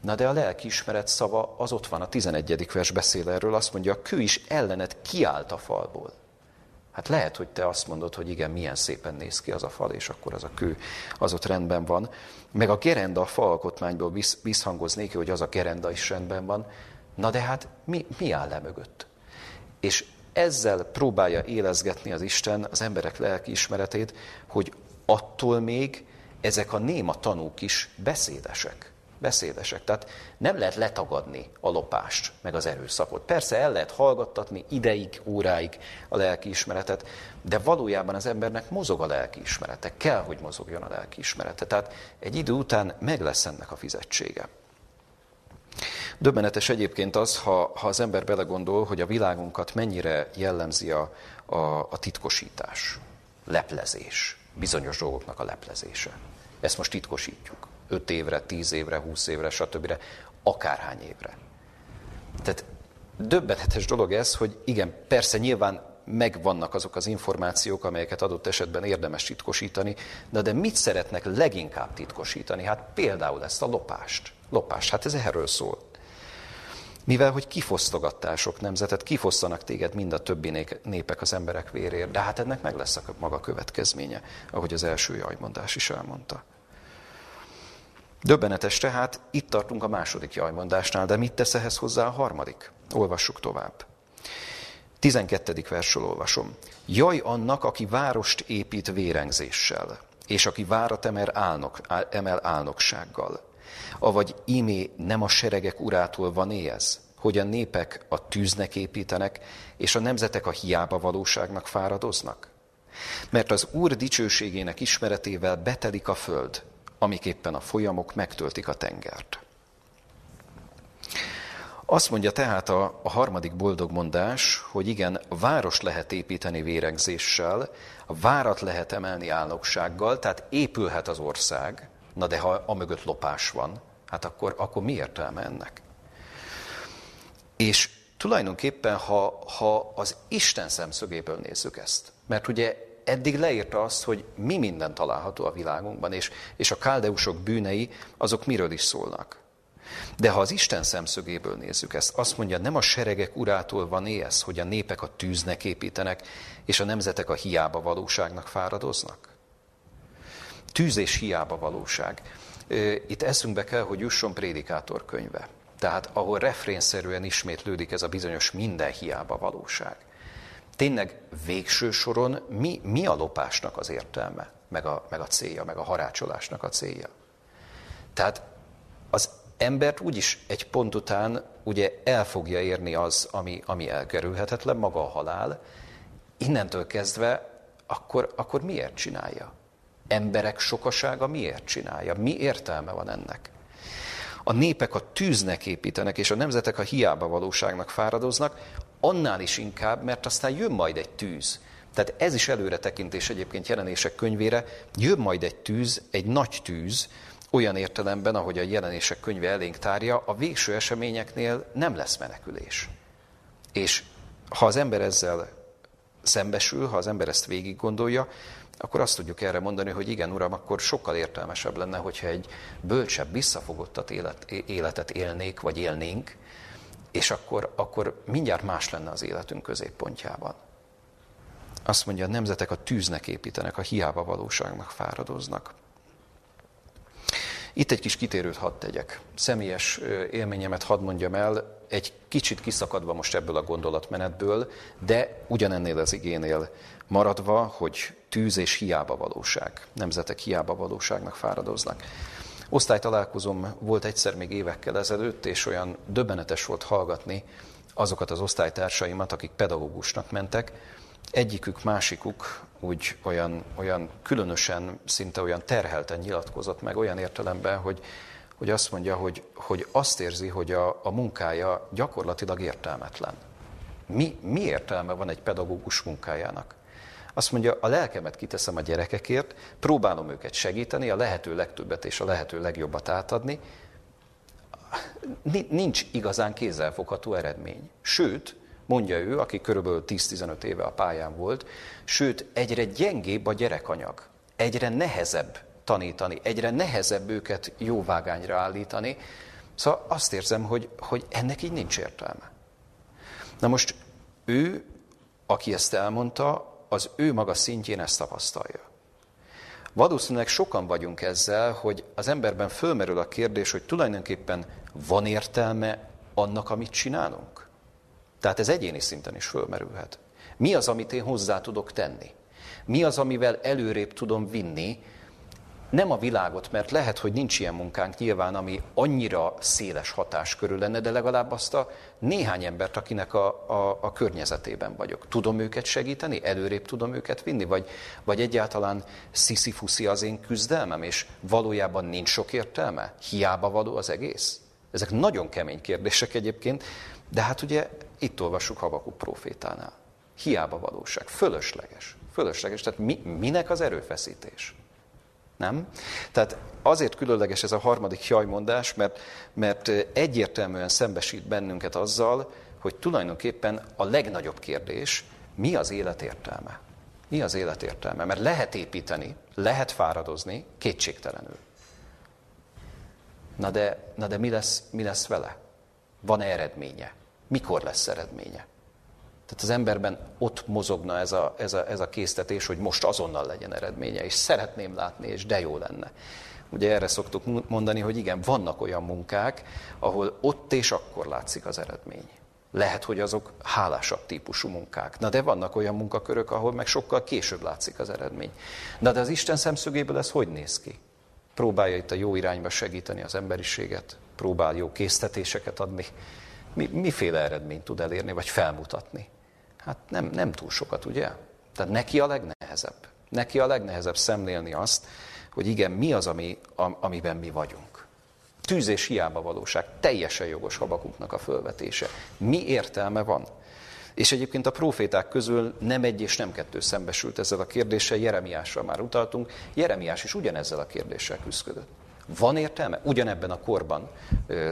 Na de a lelkiismeret szava az ott van, a 11. vers beszél erről, azt mondja, a kő is ellenet kiállt a falból. Hát lehet, hogy te azt mondod, hogy igen, milyen szépen néz ki az a fal, és akkor az a kő, az ott rendben van. Meg a gerenda a falkotmányból visz, visszhangoznék, hogy az a gerenda is rendben van. Na de hát mi, mi áll le mögött? És ezzel próbálja élezgetni az Isten az emberek lelki ismeretét, hogy attól még ezek a néma tanúk is beszédesek beszédesek. Tehát nem lehet letagadni a lopást, meg az erőszakot. Persze el lehet hallgattatni ideig, óráig a lelkiismeretet, de valójában az embernek mozog a lelkiismerete, kell, hogy mozogjon a lelkiismerete. Tehát egy idő után meg lesz ennek a fizetsége. Döbbenetes egyébként az, ha, ha az ember belegondol, hogy a világunkat mennyire jellemzi a, a, a titkosítás, leplezés, bizonyos dolgoknak a leplezése. Ezt most titkosítjuk. 5 évre, 10 évre, 20 évre, stb. akárhány évre. Tehát döbbenetes dolog ez, hogy igen, persze nyilván megvannak azok az információk, amelyeket adott esetben érdemes titkosítani, de, de mit szeretnek leginkább titkosítani? Hát például ezt a lopást. Lopás, hát ez erről szól. Mivel, hogy kifosztogattál sok nemzetet, kifosztanak téged mind a többi népek az emberek véréért, de hát ennek meg lesz a maga következménye, ahogy az első jajmondás is elmondta. Döbbenetes tehát, itt tartunk a második jajmondásnál, de mit tesz ehhez hozzá a harmadik? Olvassuk tovább. 12. versről olvasom. Jaj annak, aki várost épít vérengzéssel, és aki várat emel, álnok, emel álnoksággal. Avagy imé nem a seregek urától van ez, hogy a népek a tűznek építenek, és a nemzetek a hiába valóságnak fáradoznak? Mert az Úr dicsőségének ismeretével betelik a föld, amiképpen a folyamok megtöltik a tengert. Azt mondja tehát a, a harmadik boldog mondás, hogy igen, város lehet építeni vérengzéssel, a várat lehet emelni álnoksággal, tehát épülhet az ország, na de ha amögött lopás van, hát akkor, akkor mi értelme ennek? És tulajdonképpen, ha, ha az Isten szemszögéből nézzük ezt, mert ugye eddig leírta azt, hogy mi minden található a világunkban, és, és a káldeusok bűnei, azok miről is szólnak. De ha az Isten szemszögéből nézzük ezt, azt mondja, nem a seregek urától van ez, hogy a népek a tűznek építenek, és a nemzetek a hiába valóságnak fáradoznak. Tűz és hiába valóság. Itt eszünkbe kell, hogy jusson prédikátor könyve. Tehát ahol refrénszerűen ismétlődik ez a bizonyos minden hiába valóság. Tényleg végső soron mi, mi a lopásnak az értelme, meg a, meg a célja, meg a harácsolásnak a célja? Tehát az embert úgyis egy pont után ugye el fogja érni az, ami, ami elkerülhetetlen, maga a halál. Innentől kezdve akkor, akkor miért csinálja? Emberek sokasága miért csinálja? Mi értelme van ennek? A népek a tűznek építenek, és a nemzetek a hiába valóságnak fáradoznak, annál is inkább, mert aztán jön majd egy tűz. Tehát ez is előre tekintés egyébként jelenések könyvére, jön majd egy tűz, egy nagy tűz, olyan értelemben, ahogy a jelenések könyve elénk tárja, a végső eseményeknél nem lesz menekülés. És ha az ember ezzel szembesül, ha az ember ezt végig gondolja, akkor azt tudjuk erre mondani, hogy igen, uram, akkor sokkal értelmesebb lenne, hogyha egy bölcsebb, visszafogottat élet, életet élnék, vagy élnénk, és akkor, akkor mindjárt más lenne az életünk középpontjában. Azt mondja, a nemzetek a tűznek építenek, a hiába valóságnak fáradoznak. Itt egy kis kitérőt hadd tegyek. Személyes élményemet hadd mondjam el, egy kicsit kiszakadva most ebből a gondolatmenetből, de ugyanennél az igénél maradva, hogy tűz és hiába valóság, nemzetek hiába valóságnak fáradoznak. Osztálytalálkozom volt egyszer még évekkel ezelőtt, és olyan döbbenetes volt hallgatni azokat az osztálytársaimat, akik pedagógusnak mentek. Egyikük, másikuk úgy olyan, olyan különösen, szinte olyan terhelten nyilatkozott meg, olyan értelemben, hogy, hogy azt mondja, hogy, hogy azt érzi, hogy a, a munkája gyakorlatilag értelmetlen. Mi, mi értelme van egy pedagógus munkájának? Azt mondja, a lelkemet kiteszem a gyerekekért, próbálom őket segíteni, a lehető legtöbbet és a lehető legjobbat átadni. Nincs igazán kézzelfogható eredmény. Sőt, mondja ő, aki körülbelül 10-15 éve a pályán volt, sőt, egyre gyengébb a gyerekanyag, egyre nehezebb tanítani, egyre nehezebb őket jóvágányra állítani. Szóval azt érzem, hogy, hogy ennek így nincs értelme. Na most ő, aki ezt elmondta, az ő maga szintjén ezt tapasztalja. Valószínűleg sokan vagyunk ezzel, hogy az emberben fölmerül a kérdés, hogy tulajdonképpen van értelme annak, amit csinálunk? Tehát ez egyéni szinten is fölmerülhet. Mi az, amit én hozzá tudok tenni? Mi az, amivel előrébb tudom vinni nem a világot, mert lehet, hogy nincs ilyen munkánk nyilván, ami annyira széles hatás körül lenne, de legalább azt a néhány embert, akinek a, a, a környezetében vagyok. Tudom őket segíteni? Előrébb tudom őket vinni? Vagy, vagy egyáltalán sziszi-fuszi az én küzdelmem, és valójában nincs sok értelme? Hiába való az egész? Ezek nagyon kemény kérdések egyébként, de hát ugye itt olvassuk Habakuk profétánál. Hiába valóság, fölösleges. Fölösleges, tehát mi, minek az erőfeszítés? Nem? Tehát azért különleges ez a harmadik jajmondás, mert, mert egyértelműen szembesít bennünket azzal, hogy tulajdonképpen a legnagyobb kérdés, mi az élet értelme? Mi az élet értelme? Mert lehet építeni, lehet fáradozni, kétségtelenül. Na de, na de mi, lesz, mi lesz vele? Van-e eredménye? Mikor lesz eredménye? Tehát az emberben ott mozogna ez a, ez, a, ez a késztetés, hogy most azonnal legyen eredménye, és szeretném látni, és de jó lenne. Ugye erre szoktuk mondani, hogy igen, vannak olyan munkák, ahol ott és akkor látszik az eredmény. Lehet, hogy azok hálásabb típusú munkák. Na de vannak olyan munkakörök, ahol meg sokkal később látszik az eredmény. Na de az Isten szemszögéből ez hogy néz ki? Próbálja itt a jó irányba segíteni az emberiséget, próbál jó késztetéseket adni. Mi, miféle eredményt tud elérni, vagy felmutatni? Hát nem, nem túl sokat, ugye? Tehát neki a legnehezebb. Neki a legnehezebb szemlélni azt, hogy igen, mi az, ami, amiben mi vagyunk. Tűz és hiába valóság, teljesen jogos Habakuknak a fölvetése. Mi értelme van? És egyébként a proféták közül nem egy és nem kettő szembesült ezzel a kérdéssel, Jeremiásra már utaltunk, Jeremiás is ugyanezzel a kérdéssel küzdött. Van értelme? Ugyanebben a korban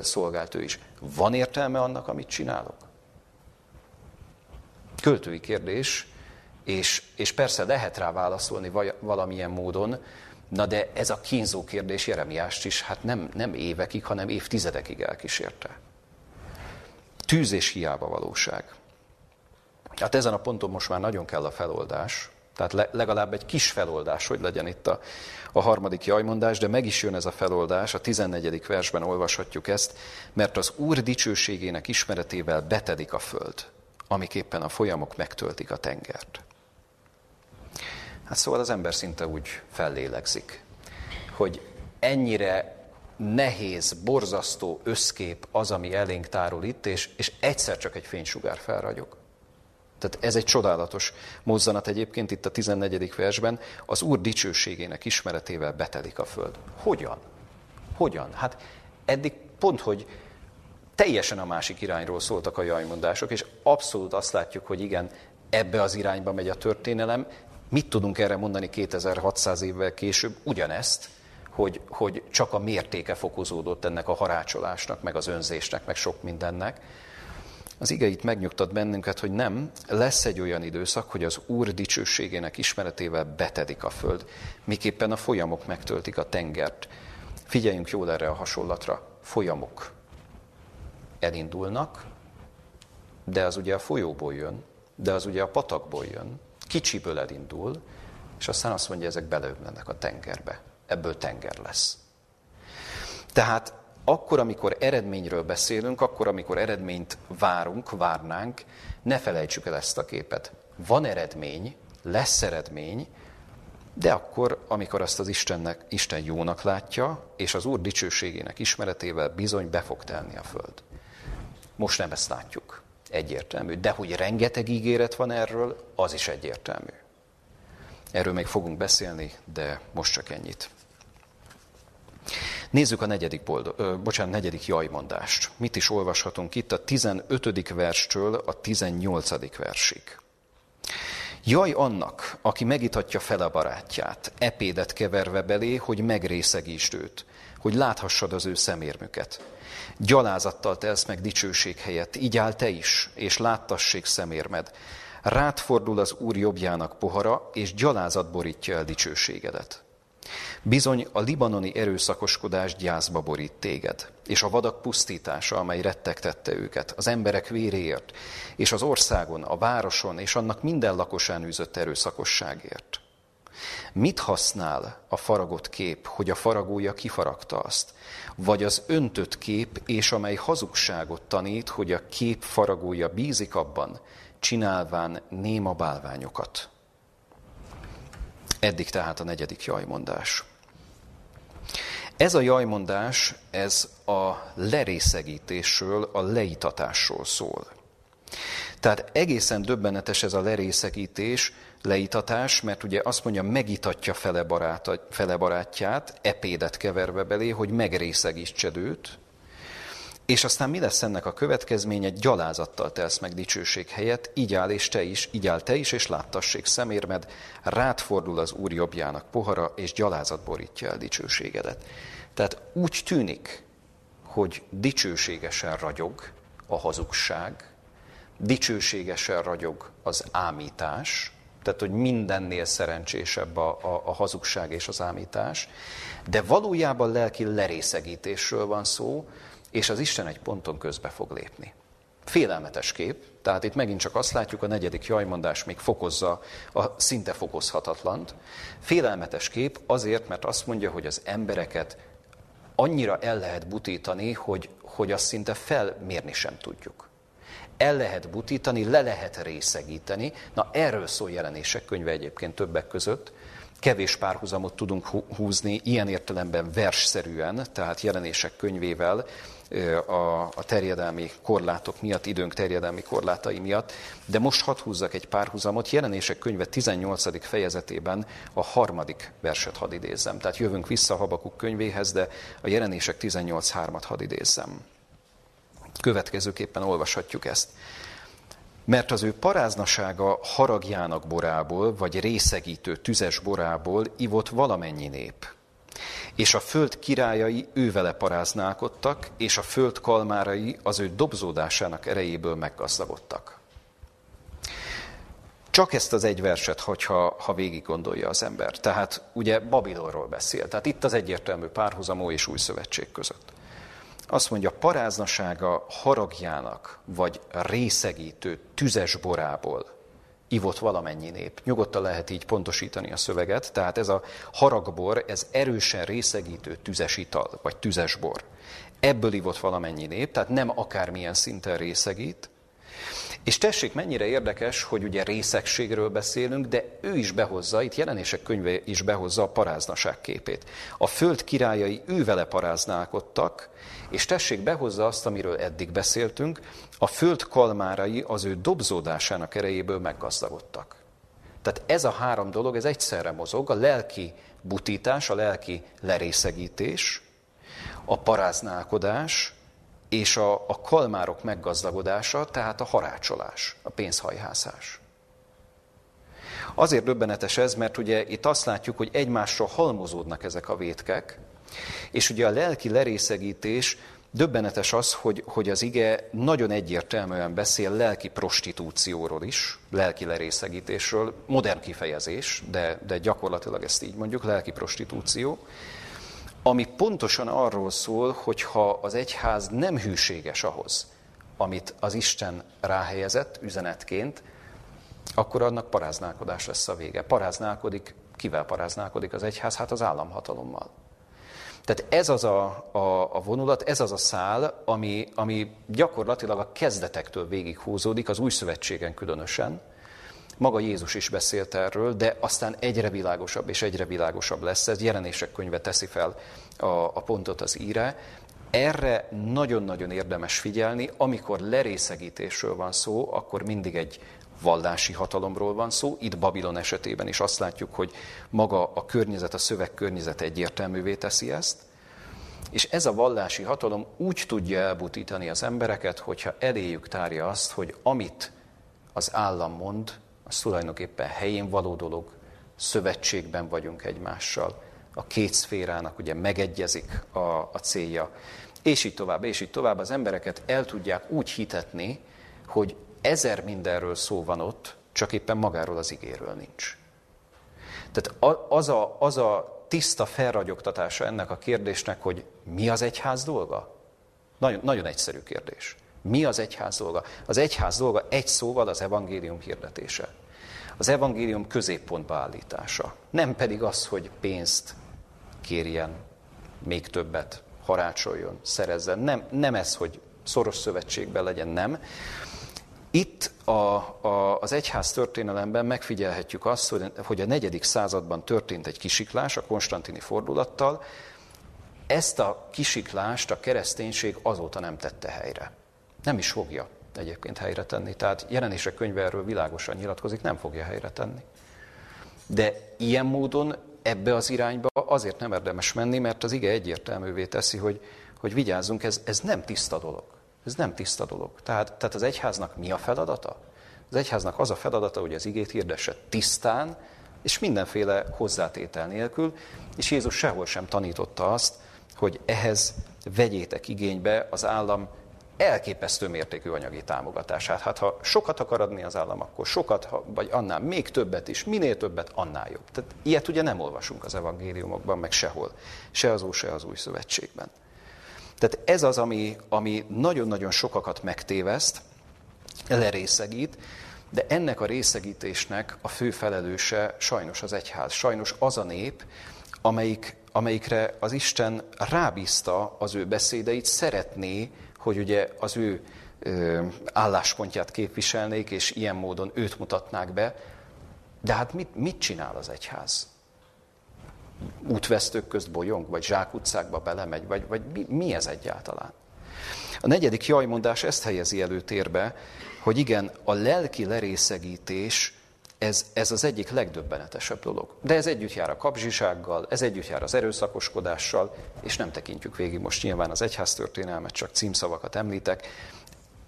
szolgált ő is. Van értelme annak, amit csinálok? Költői kérdés, és, és persze lehet rá válaszolni valamilyen módon, Na de ez a kínzó kérdés Jeremiást is hát nem, nem évekig, hanem évtizedekig elkísérte. Tűz és hiába valóság. Hát ezen a ponton most már nagyon kell a feloldás, tehát legalább egy kis feloldás, hogy legyen itt a, a harmadik jajmondás, de meg is jön ez a feloldás, a 14. versben olvashatjuk ezt, mert az Úr dicsőségének ismeretével betedik a föld, amiképpen a folyamok megtöltik a tengert. Hát szóval az ember szinte úgy fellélegzik, hogy ennyire nehéz, borzasztó összkép az, ami elénk tárul itt, és, és egyszer csak egy fénysugár felragyog. Tehát ez egy csodálatos mozzanat egyébként itt a 14. versben, az Úr dicsőségének ismeretével betelik a föld. Hogyan? Hogyan? Hát eddig pont, hogy teljesen a másik irányról szóltak a jajmondások, és abszolút azt látjuk, hogy igen, ebbe az irányba megy a történelem, Mit tudunk erre mondani 2600 évvel később? Ugyanezt, hogy, hogy csak a mértéke fokozódott ennek a harácsolásnak, meg az önzésnek, meg sok mindennek. Az ige itt megnyugtat bennünket, hogy nem, lesz egy olyan időszak, hogy az Úr dicsőségének ismeretével betedik a föld, miképpen a folyamok megtöltik a tengert. Figyeljünk jól erre a hasonlatra. Folyamok elindulnak, de az ugye a folyóból jön, de az ugye a patakból jön, kicsiből elindul, és aztán azt mondja, ezek beleömlenek a tengerbe. Ebből tenger lesz. Tehát akkor, amikor eredményről beszélünk, akkor, amikor eredményt várunk, várnánk, ne felejtsük el ezt a képet. Van eredmény, lesz eredmény, de akkor, amikor azt az Istennek, Isten jónak látja, és az Úr dicsőségének ismeretével bizony be fog telni a föld. Most nem ezt látjuk egyértelmű. De hogy rengeteg ígéret van erről, az is egyértelmű. Erről még fogunk beszélni, de most csak ennyit. Nézzük a negyedik, boldog, ö, bocsánat, negyedik jajmondást. Mit is olvashatunk itt a 15. verstől a 18. versig. Jaj annak, aki megitatja fel a barátját, epédet keverve belé, hogy megrészegítsd őt, hogy láthassad az ő szemérmüket. Gyalázattal telsz meg dicsőség helyett, így áll te is, és láttassék szemérmed. Rád fordul az Úr jobbjának pohara, és gyalázat borítja el dicsőségedet. Bizony a libanoni erőszakoskodás gyászba borít téged, és a vadak pusztítása, amely rettegtette őket, az emberek véréért, és az országon, a városon, és annak minden lakosán űzött erőszakosságért. Mit használ a faragott kép, hogy a faragója kifaragta azt? Vagy az öntött kép, és amely hazugságot tanít, hogy a kép faragója bízik abban, csinálván néma bálványokat? Eddig tehát a negyedik jajmondás. Ez a jajmondás, ez a lerészegítésről, a leitatásról szól. Tehát egészen döbbenetes ez a lerészegítés, leítatás, mert ugye azt mondja, megitatja fele, barát, fele barátját, epédet keverve belé, hogy megrészegítsed őt. És aztán mi lesz ennek a következménye? Gyalázattal telsz meg dicsőség helyett, így áll és te is, így áll te is, és láttassék szemérmed, rád fordul az Úr jobbjának pohara, és gyalázat borítja el dicsőségedet. Tehát úgy tűnik, hogy dicsőségesen ragyog a hazugság, dicsőségesen ragyog az ámítás, tehát hogy mindennél szerencsésebb a, a, a hazugság és az ámítás, de valójában lelki lerészegítésről van szó, és az Isten egy ponton közbe fog lépni. Félelmetes kép, tehát itt megint csak azt látjuk, a negyedik jajmondás még fokozza a szinte fokozhatatlant. Félelmetes kép azért, mert azt mondja, hogy az embereket annyira el lehet butítani, hogy, hogy azt szinte felmérni sem tudjuk. El lehet butítani, le lehet részegíteni. Na erről szól jelenések könyve egyébként többek között, kevés párhuzamot tudunk húzni ilyen értelemben versszerűen, tehát jelenések könyvével, a, a terjedelmi korlátok miatt, időnk terjedelmi korlátai miatt, de most hadd húzzak egy párhuzamot, jelenések könyve 18. fejezetében a harmadik verset hadd idézzem. Tehát jövünk vissza a Habakuk könyvéhez, de a jelenések 18.3-at hadd idézzem. Következőképpen olvashatjuk ezt. Mert az ő paráznasága haragjának borából, vagy részegítő tüzes borából ivott valamennyi nép. És a föld királyai ővele paráználkodtak, és a föld kalmárai az ő dobzódásának erejéből meggazdagodtak. Csak ezt az egy verset, hogyha, ha végig gondolja az ember. Tehát ugye Babilonról beszél. Tehát itt az egyértelmű párhuzamó és új szövetség között. Azt mondja, paráznasága haragjának, vagy részegítő tüzes borából ivott valamennyi nép. Nyugodtan lehet így pontosítani a szöveget, tehát ez a haragbor, ez erősen részegítő tüzes ital, vagy tüzes bor. Ebből ivott valamennyi nép, tehát nem akármilyen szinten részegít, és tessék, mennyire érdekes, hogy ugye részegségről beszélünk, de ő is behozza, itt jelenések könyve is behozza a paráznaság képét. A föld királyai ővele paráználkodtak, és tessék, behozza azt, amiről eddig beszéltünk, a föld kalmárai az ő dobzódásának erejéből meggazdagodtak. Tehát ez a három dolog, ez egyszerre mozog, a lelki butítás, a lelki lerészegítés, a paráználkodás, és a, a kalmárok meggazdagodása, tehát a harácsolás, a pénzhajhászás. Azért döbbenetes ez, mert ugye itt azt látjuk, hogy egymásra halmozódnak ezek a vétkek, és ugye a lelki lerészegítés döbbenetes az, hogy, hogy az ige nagyon egyértelműen beszél lelki prostitúcióról is, lelki lerészegítésről, modern kifejezés, de, de gyakorlatilag ezt így mondjuk, lelki prostitúció ami pontosan arról szól, hogy ha az egyház nem hűséges ahhoz, amit az Isten ráhelyezett üzenetként, akkor annak paráználkodás lesz a vége. Paráználkodik, kivel paráználkodik az egyház? Hát az államhatalommal. Tehát ez az a, a, a vonulat, ez az a szál, ami, ami gyakorlatilag a kezdetektől végighúzódik, az új szövetségen különösen, maga Jézus is beszélt erről, de aztán egyre világosabb és egyre világosabb lesz. Ez jelenések könyve teszi fel a, a pontot az íre. Erre nagyon-nagyon érdemes figyelni, amikor lerészegítésről van szó, akkor mindig egy vallási hatalomról van szó. Itt Babilon esetében is azt látjuk, hogy maga a környezet, a szöveg környezet egyértelművé teszi ezt. És ez a vallási hatalom úgy tudja elbutítani az embereket, hogyha eléjük tárja azt, hogy amit az állam mond, az tulajdonképpen helyén való dolog, szövetségben vagyunk egymással, a két szférának ugye megegyezik a, a célja, és így tovább, és így tovább az embereket el tudják úgy hitetni, hogy ezer mindenről szó van ott, csak éppen magáról az igéről nincs. Tehát az a, az a tiszta felragyogtatása ennek a kérdésnek, hogy mi az egyház dolga? Nagyon, nagyon egyszerű kérdés. Mi az egyház dolga? Az egyház dolga egy szóval az evangélium hirdetése. Az evangélium középpontba állítása. Nem pedig az, hogy pénzt kérjen, még többet, harácsoljon, szerezzen. Nem, nem ez, hogy szoros szövetségben legyen, nem. Itt a, a, az egyház történelemben megfigyelhetjük azt, hogy, hogy a negyedik században történt egy kisiklás a konstantini fordulattal. Ezt a kisiklást a kereszténység azóta nem tette helyre. Nem is fogja egyébként helyre tenni. Tehát jelenések könyve erről világosan nyilatkozik, nem fogja helyre tenni. De ilyen módon ebbe az irányba azért nem érdemes menni, mert az ige egyértelművé teszi, hogy, hogy vigyázzunk, ez, ez nem tiszta dolog. Ez nem tiszta dolog. Tehát, tehát az egyháznak mi a feladata? Az egyháznak az a feladata, hogy az igét hirdesse tisztán, és mindenféle hozzátétel nélkül, és Jézus sehol sem tanította azt, hogy ehhez vegyétek igénybe az állam elképesztő mértékű anyagi támogatását. Hát ha sokat akar adni az állam, akkor sokat, vagy annál még többet is, minél többet, annál jobb. Tehát ilyet ugye nem olvasunk az evangéliumokban, meg sehol. Se az Új, se az Új Szövetségben. Tehát ez az, ami, ami nagyon-nagyon sokakat megtéveszt, lerészegít, de ennek a részegítésnek a fő felelőse sajnos az egyház, sajnos az a nép, amelyik, amelyikre az Isten rábízta az ő beszédeit, szeretné, hogy ugye az ő ö, álláspontját képviselnék, és ilyen módon őt mutatnák be. De hát mit, mit csinál az egyház? Útvesztők közt bolyong, vagy zsákutcákba belemegy, vagy, vagy mi, mi ez egyáltalán? A negyedik jajmondás ezt helyezi előtérbe, hogy igen, a lelki lerészegítés, ez, ez az egyik legdöbbenetesebb dolog. De ez együtt jár a kapzsisággal, ez együtt jár az erőszakoskodással, és nem tekintjük végig most nyilván az egyháztörténelmet, csak címszavakat említek.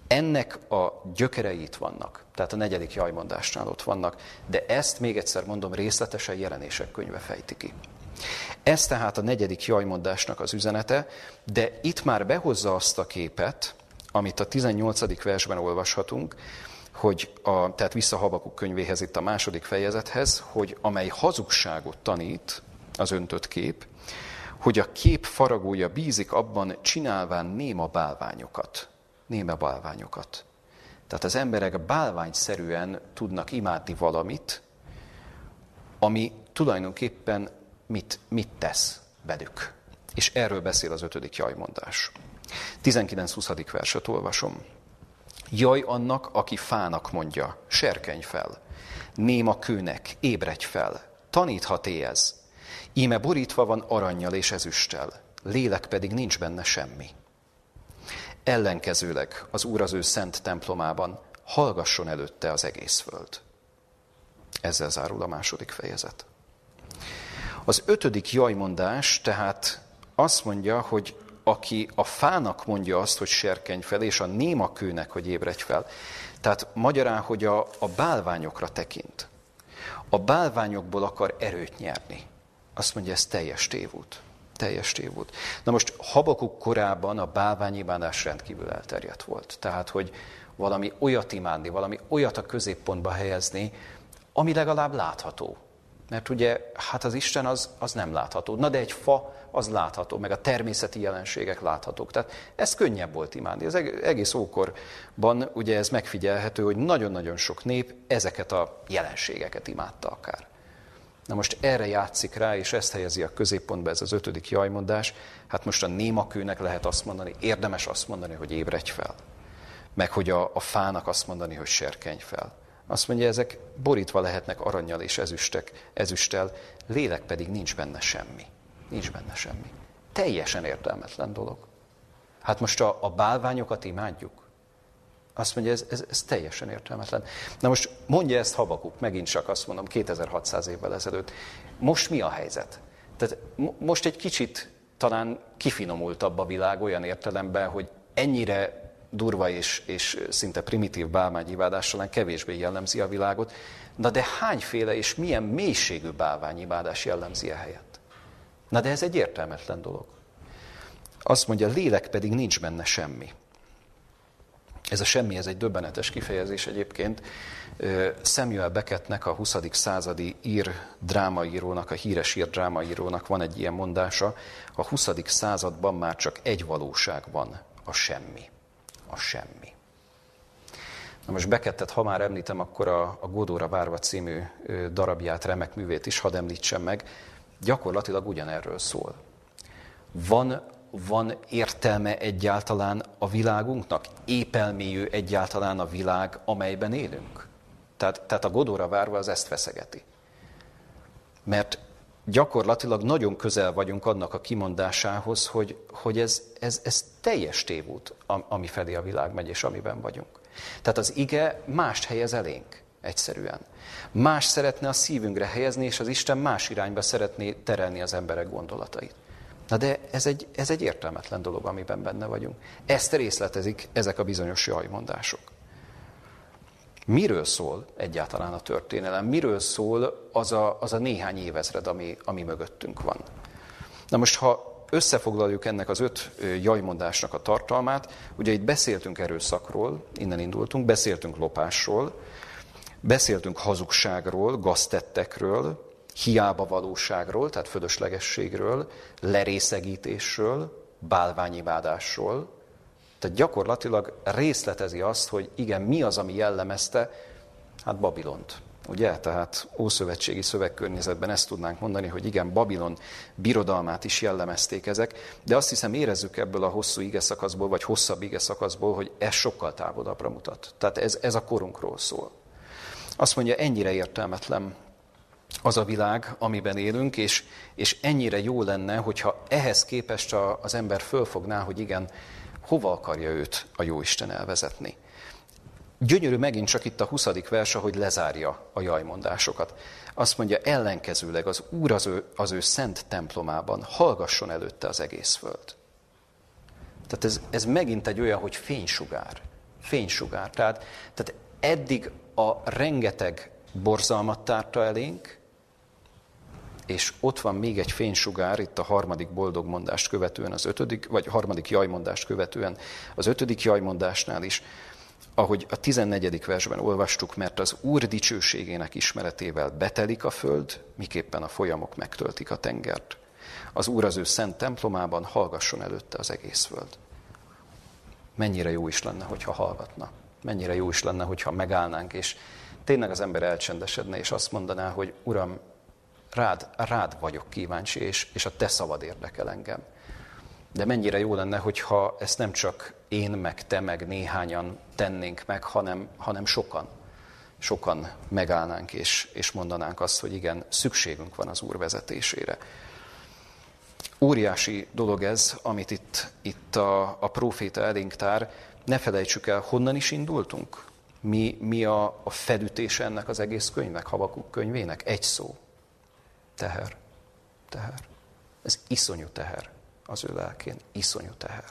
Ennek a gyökerei itt vannak, tehát a negyedik jajmondásnál ott vannak, de ezt még egyszer mondom, részletesen jelenések könyve fejti ki. Ez tehát a negyedik jajmondásnak az üzenete, de itt már behozza azt a képet, amit a 18. versben olvashatunk, hogy a, tehát vissza Habakuk könyvéhez itt a második fejezethez, hogy amely hazugságot tanít, az öntött kép, hogy a kép faragója bízik abban, csinálván néma bálványokat. Néma bálványokat. Tehát az emberek bálványszerűen tudnak imádni valamit, ami tulajdonképpen mit, mit tesz velük. És erről beszél az ötödik jajmondás. 19-20. verset olvasom. Jaj annak, aki fának mondja, serkenj fel. Néma kőnek, ébredj fel. Taníthat ez. Íme borítva van aranyjal és ezüsttel, lélek pedig nincs benne semmi. Ellenkezőleg az Úr az ő szent templomában hallgasson előtte az egész föld. Ezzel zárul a második fejezet. Az ötödik jajmondás tehát azt mondja, hogy aki a fának mondja azt, hogy serkenj fel, és a néma kőnek, hogy ébredj fel. Tehát magyarán, hogy a, a bálványokra tekint. A bálványokból akar erőt nyerni. Azt mondja, ez teljes tévút. Teljes tévút. Na most Habakuk korában a bálványimádás rendkívül elterjedt volt. Tehát, hogy valami olyat imádni, valami olyat a középpontba helyezni, ami legalább látható. Mert ugye, hát az Isten az, az nem látható. Na de egy fa az látható, meg a természeti jelenségek láthatók. Tehát ez könnyebb volt imádni. Az egész ókorban ugye ez megfigyelhető, hogy nagyon-nagyon sok nép ezeket a jelenségeket imádta akár. Na most erre játszik rá, és ezt helyezi a középpontba ez az ötödik jajmondás. Hát most a némakőnek lehet azt mondani, érdemes azt mondani, hogy ébredj fel. Meg hogy a, a fának azt mondani, hogy serkenj fel. Azt mondja, ezek borítva lehetnek aranyjal és ezüstek, ezüsttel, lélek pedig nincs benne semmi. Nincs benne semmi. Teljesen értelmetlen dolog. Hát most a, a bálványokat imádjuk? Azt mondja, ez, ez, ez teljesen értelmetlen. Na most mondja ezt Habakuk, megint csak azt mondom, 2600 évvel ezelőtt. Most mi a helyzet? Tehát most egy kicsit talán kifinomultabb a világ olyan értelemben, hogy ennyire durva és, és szinte primitív bálványimádás talán kevésbé jellemzi a világot, na de hányféle és milyen mélységű bálványimádás jellemzi a helyet? Na de ez egy értelmetlen dolog. Azt mondja, lélek pedig nincs benne semmi. Ez a semmi, ez egy döbbenetes kifejezés egyébként. Samuel Beckettnek, a 20. századi ír drámaírónak, a híres ír drámaírónak van egy ilyen mondása, a 20. században már csak egy valóság van, a semmi a semmi. Na most Bekettet, ha már említem, akkor a, a Godóra várva című darabját, remek művét is hadd említsem meg, gyakorlatilag ugyanerről szól. Van, van értelme egyáltalán a világunknak? Épelmélyű egyáltalán a világ, amelyben élünk? Tehát, tehát a Godóra várva az ezt feszegeti. Mert gyakorlatilag nagyon közel vagyunk annak a kimondásához, hogy, hogy ez, ez, ez teljes tévút, ami felé a világ megy, és amiben vagyunk. Tehát az ige mást helyez elénk, egyszerűen. Más szeretne a szívünkre helyezni, és az Isten más irányba szeretné terelni az emberek gondolatait. Na de ez egy, ez egy értelmetlen dolog, amiben benne vagyunk. Ezt részletezik ezek a bizonyos jajmondások. Miről szól egyáltalán a történelem? Miről szól az a, az a néhány évezred, ami, ami mögöttünk van? Na most, ha összefoglaljuk ennek az öt jajmondásnak a tartalmát, ugye itt beszéltünk erőszakról, innen indultunk, beszéltünk lopásról, beszéltünk hazugságról, gaztettekről, hiába valóságról, tehát fölöslegességről, lerészegítésről, bálványimádásról. Tehát gyakorlatilag részletezi azt, hogy igen, mi az, ami jellemezte, hát Babilont. Ugye? Tehát ószövetségi szövegkörnyezetben ezt tudnánk mondani, hogy igen, Babilon birodalmát is jellemezték ezek, de azt hiszem érezzük ebből a hosszú ige szakaszból, vagy hosszabb ige szakaszból, hogy ez sokkal távolabbra mutat. Tehát ez, ez a korunkról szól. Azt mondja, ennyire értelmetlen az a világ, amiben élünk, és, és ennyire jó lenne, hogyha ehhez képest a, az ember fölfogná, hogy igen, hova akarja őt a Jóisten elvezetni. Gyönyörű megint csak itt a 20. vers, hogy lezárja a jajmondásokat. Azt mondja, ellenkezőleg az Úr az ő, az ő szent templomában hallgasson előtte az egész föld. Tehát ez, ez megint egy olyan, hogy fénysugár. Fénysugár. Tehát, tehát eddig a rengeteg borzalmat tárta elénk, és ott van még egy fénysugár, itt a harmadik boldogmondást követően, az ötödik, vagy harmadik jajmondást követően, az ötödik jajmondásnál is, ahogy a 14. versben olvastuk, mert az Úr dicsőségének ismeretével betelik a föld, miképpen a folyamok megtöltik a tengert. Az Úr az ő szent templomában hallgasson előtte az egész föld. Mennyire jó is lenne, hogyha hallgatna. Mennyire jó is lenne, hogyha megállnánk, és tényleg az ember elcsendesedne, és azt mondaná, hogy Uram, rád, rád vagyok kíváncsi, és, és a te szavad érdekel engem. De mennyire jó lenne, hogyha ezt nem csak én, meg te, meg néhányan tennénk meg, hanem, hanem sokan. Sokan megállnánk és, és mondanánk azt, hogy igen, szükségünk van az Úr vezetésére. Óriási dolog ez, amit itt, itt a, a próféta elénk tár. Ne felejtsük el, honnan is indultunk? Mi, mi a, a felütése ennek az egész könyvnek, Habakuk könyvének? Egy szó. Teher. Teher. Ez iszonyú teher az ő lelkén. Iszonyú teher.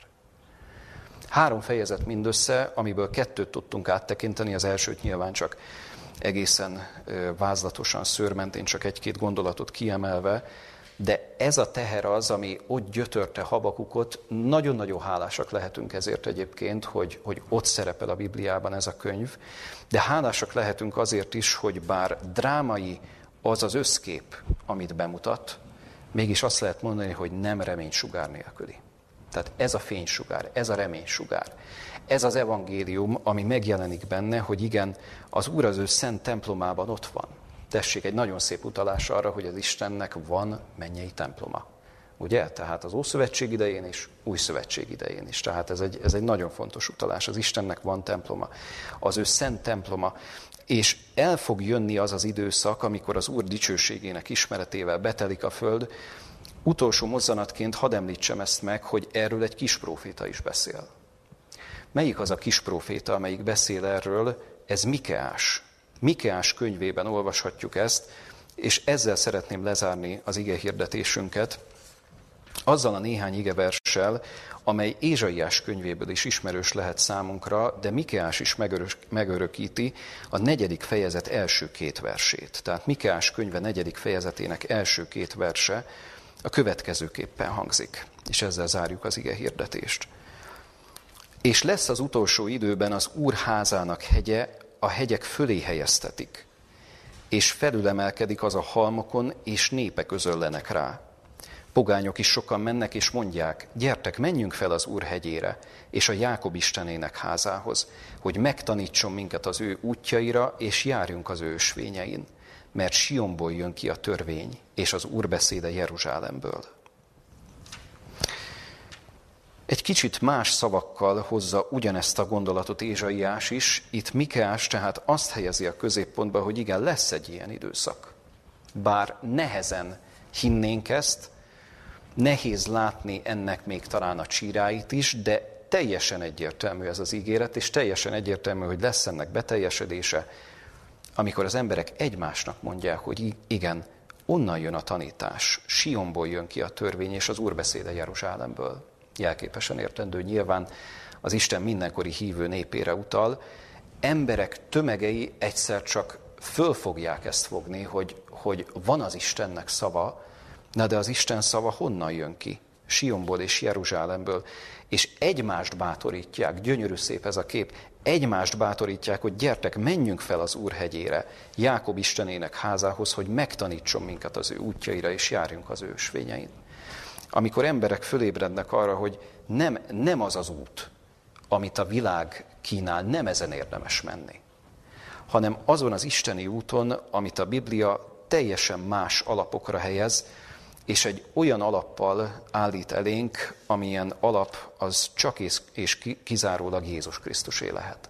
Három fejezet mindössze, amiből kettőt tudtunk áttekinteni, az elsőt nyilván csak egészen vázlatosan szőrmentén csak egy-két gondolatot kiemelve, de ez a teher az, ami ott gyötörte Habakukot, nagyon-nagyon hálásak lehetünk ezért egyébként, hogy, hogy ott szerepel a Bibliában ez a könyv, de hálásak lehetünk azért is, hogy bár drámai az az összkép, amit bemutat, mégis azt lehet mondani, hogy nem reménysugár nélküli. Tehát ez a fénysugár, ez a reménysugár. Ez az evangélium, ami megjelenik benne, hogy igen, az Úr az ő szent templomában ott van. Tessék, egy nagyon szép utalás arra, hogy az Istennek van mennyei temploma. Ugye? Tehát az Ószövetség idején is, Új Szövetség idején is. Tehát ez egy, ez egy nagyon fontos utalás. Az Istennek van temploma. Az ő szent temploma. És el fog jönni az az időszak, amikor az Úr dicsőségének ismeretével betelik a föld. Utolsó mozzanatként hadd említsem ezt meg, hogy erről egy kis proféta is beszél. Melyik az a kis proféta, amelyik beszél erről? Ez Mikeás. Mikeás könyvében olvashatjuk ezt, és ezzel szeretném lezárni az ige hirdetésünket, azzal a néhány igeverssel, amely Ézsaiás könyvéből is ismerős lehet számunkra, de Mikeás is megörökíti a negyedik fejezet első két versét. Tehát Mikeás könyve negyedik fejezetének első két verse a következőképpen hangzik, és ezzel zárjuk az ige hirdetést. És lesz az utolsó időben az Úr házának hegye, a hegyek fölé helyeztetik, és felülemelkedik az a halmokon, és népek közöllenek rá Pogányok is sokan mennek és mondják, gyertek, menjünk fel az Úr hegyére és a Jákob Istenének házához, hogy megtanítson minket az ő útjaira, és járjunk az ő ösvényein, mert Sionból jön ki a törvény, és az Úr beszéde Jeruzsálemből. Egy kicsit más szavakkal hozza ugyanezt a gondolatot Ézsaiás is. Itt Mikeás tehát azt helyezi a középpontba, hogy igen, lesz egy ilyen időszak. Bár nehezen hinnénk ezt, Nehéz látni ennek még talán a csíráit is, de teljesen egyértelmű ez az ígéret, és teljesen egyértelmű, hogy lesz ennek beteljesedése, amikor az emberek egymásnak mondják, hogy igen, onnan jön a tanítás, Sionból jön ki a törvény és az úrbeszéde Jeruzsálemből. Jelképesen értendő nyilván az Isten mindenkori hívő népére utal, emberek tömegei egyszer csak föl fogják ezt fogni, hogy, hogy van az Istennek szava, na de az Isten szava honnan jön ki? Sionból és Jeruzsálemből, és egymást bátorítják, gyönyörű szép ez a kép, egymást bátorítják, hogy gyertek, menjünk fel az Úr hegyére, Jákob Istenének házához, hogy megtanítson minket az ő útjaira, és járjunk az ő ösvényein. Amikor emberek fölébrednek arra, hogy nem, nem az az út, amit a világ kínál, nem ezen érdemes menni, hanem azon az isteni úton, amit a Biblia teljesen más alapokra helyez, és egy olyan alappal állít elénk, amilyen alap az csak és kizárólag Jézus Krisztusé lehet.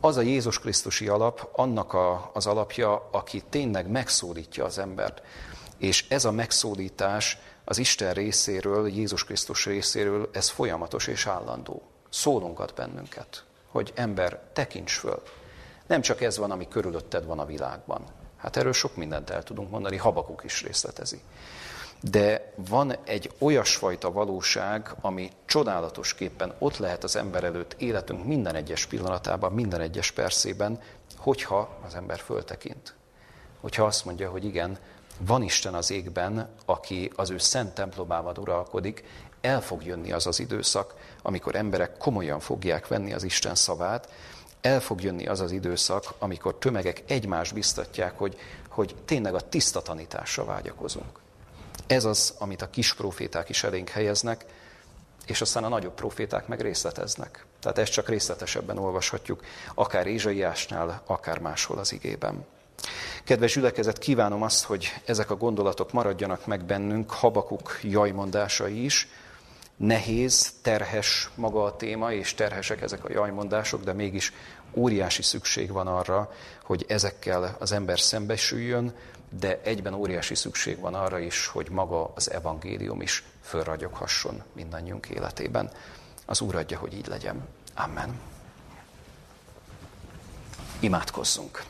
Az a Jézus Krisztusi alap, annak a, az alapja, aki tényleg megszólítja az embert. És ez a megszólítás az Isten részéről, Jézus Krisztus részéről, ez folyamatos és állandó. Szólunkat bennünket, hogy ember, tekints föl. Nem csak ez van, ami körülötted van a világban. Hát erről sok mindent el tudunk mondani, Habakuk is részletezi de van egy olyasfajta valóság, ami csodálatosképpen ott lehet az ember előtt életünk minden egyes pillanatában, minden egyes percében, hogyha az ember föltekint. Hogyha azt mondja, hogy igen, van Isten az égben, aki az ő szent templomában uralkodik, el fog jönni az az időszak, amikor emberek komolyan fogják venni az Isten szavát, el fog jönni az az időszak, amikor tömegek egymást biztatják, hogy, hogy tényleg a tiszta tanításra vágyakozunk. Ez az, amit a kis proféták is elénk helyeznek, és aztán a nagyobb proféták meg részleteznek. Tehát ezt csak részletesebben olvashatjuk, akár Ézsaiásnál, akár máshol az igében. Kedves gyülekezet, kívánom azt, hogy ezek a gondolatok maradjanak meg bennünk, habakuk jajmondásai is. Nehéz, terhes maga a téma, és terhesek ezek a jajmondások, de mégis óriási szükség van arra, hogy ezekkel az ember szembesüljön, de egyben óriási szükség van arra is, hogy maga az evangélium is fölragyoghasson mindannyiunk életében. Az Úr adja, hogy így legyen. Amen. Imádkozzunk.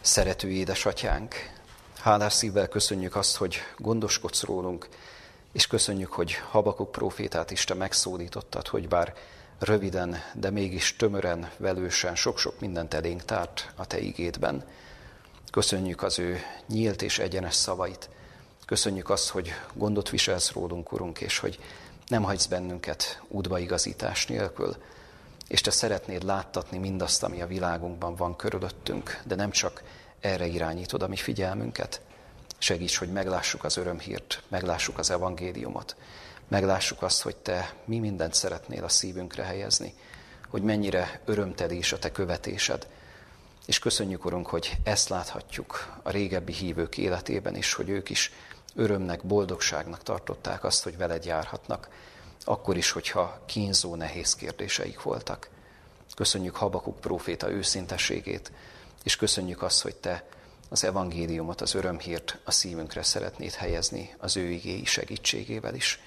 Szerető édesatyánk, hálás szívvel köszönjük azt, hogy gondoskodsz rólunk, és köszönjük, hogy Habakuk profétát is te megszólítottad, hogy bár röviden, de mégis tömören, velősen sok-sok mindent elénk tárt a te igédben. Köszönjük az ő nyílt és egyenes szavait. Köszönjük azt, hogy gondot viselsz rólunk, Urunk, és hogy nem hagysz bennünket útbaigazítás nélkül, és te szeretnéd láttatni mindazt, ami a világunkban van körülöttünk, de nem csak erre irányítod a mi figyelmünket. Segíts, hogy meglássuk az örömhírt, meglássuk az evangéliumot, meglássuk azt, hogy te mi mindent szeretnél a szívünkre helyezni, hogy mennyire örömteli is a te követésed, és köszönjük, Urunk, hogy ezt láthatjuk a régebbi hívők életében is, hogy ők is örömnek, boldogságnak tartották azt, hogy veled járhatnak, akkor is, hogyha kínzó, nehéz kérdéseik voltak. Köszönjük Habakuk próféta őszintességét, és köszönjük azt, hogy te az evangéliumot, az örömhírt a szívünkre szeretnéd helyezni az ő igéi segítségével is.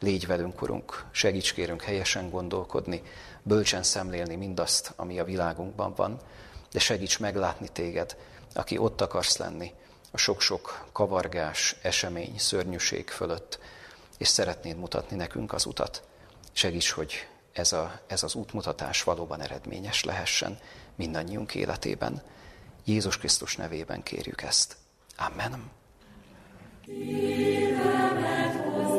Légy velünk, Urunk, segíts kérünk helyesen gondolkodni, bölcsen szemlélni mindazt, ami a világunkban van, de segíts meglátni téged, aki ott akarsz lenni a sok-sok kavargás, esemény, szörnyűség fölött, és szeretnéd mutatni nekünk az utat. Segíts, hogy ez, a, ez az útmutatás valóban eredményes lehessen mindannyiunk életében. Jézus Krisztus nevében kérjük ezt. Amen. Amen.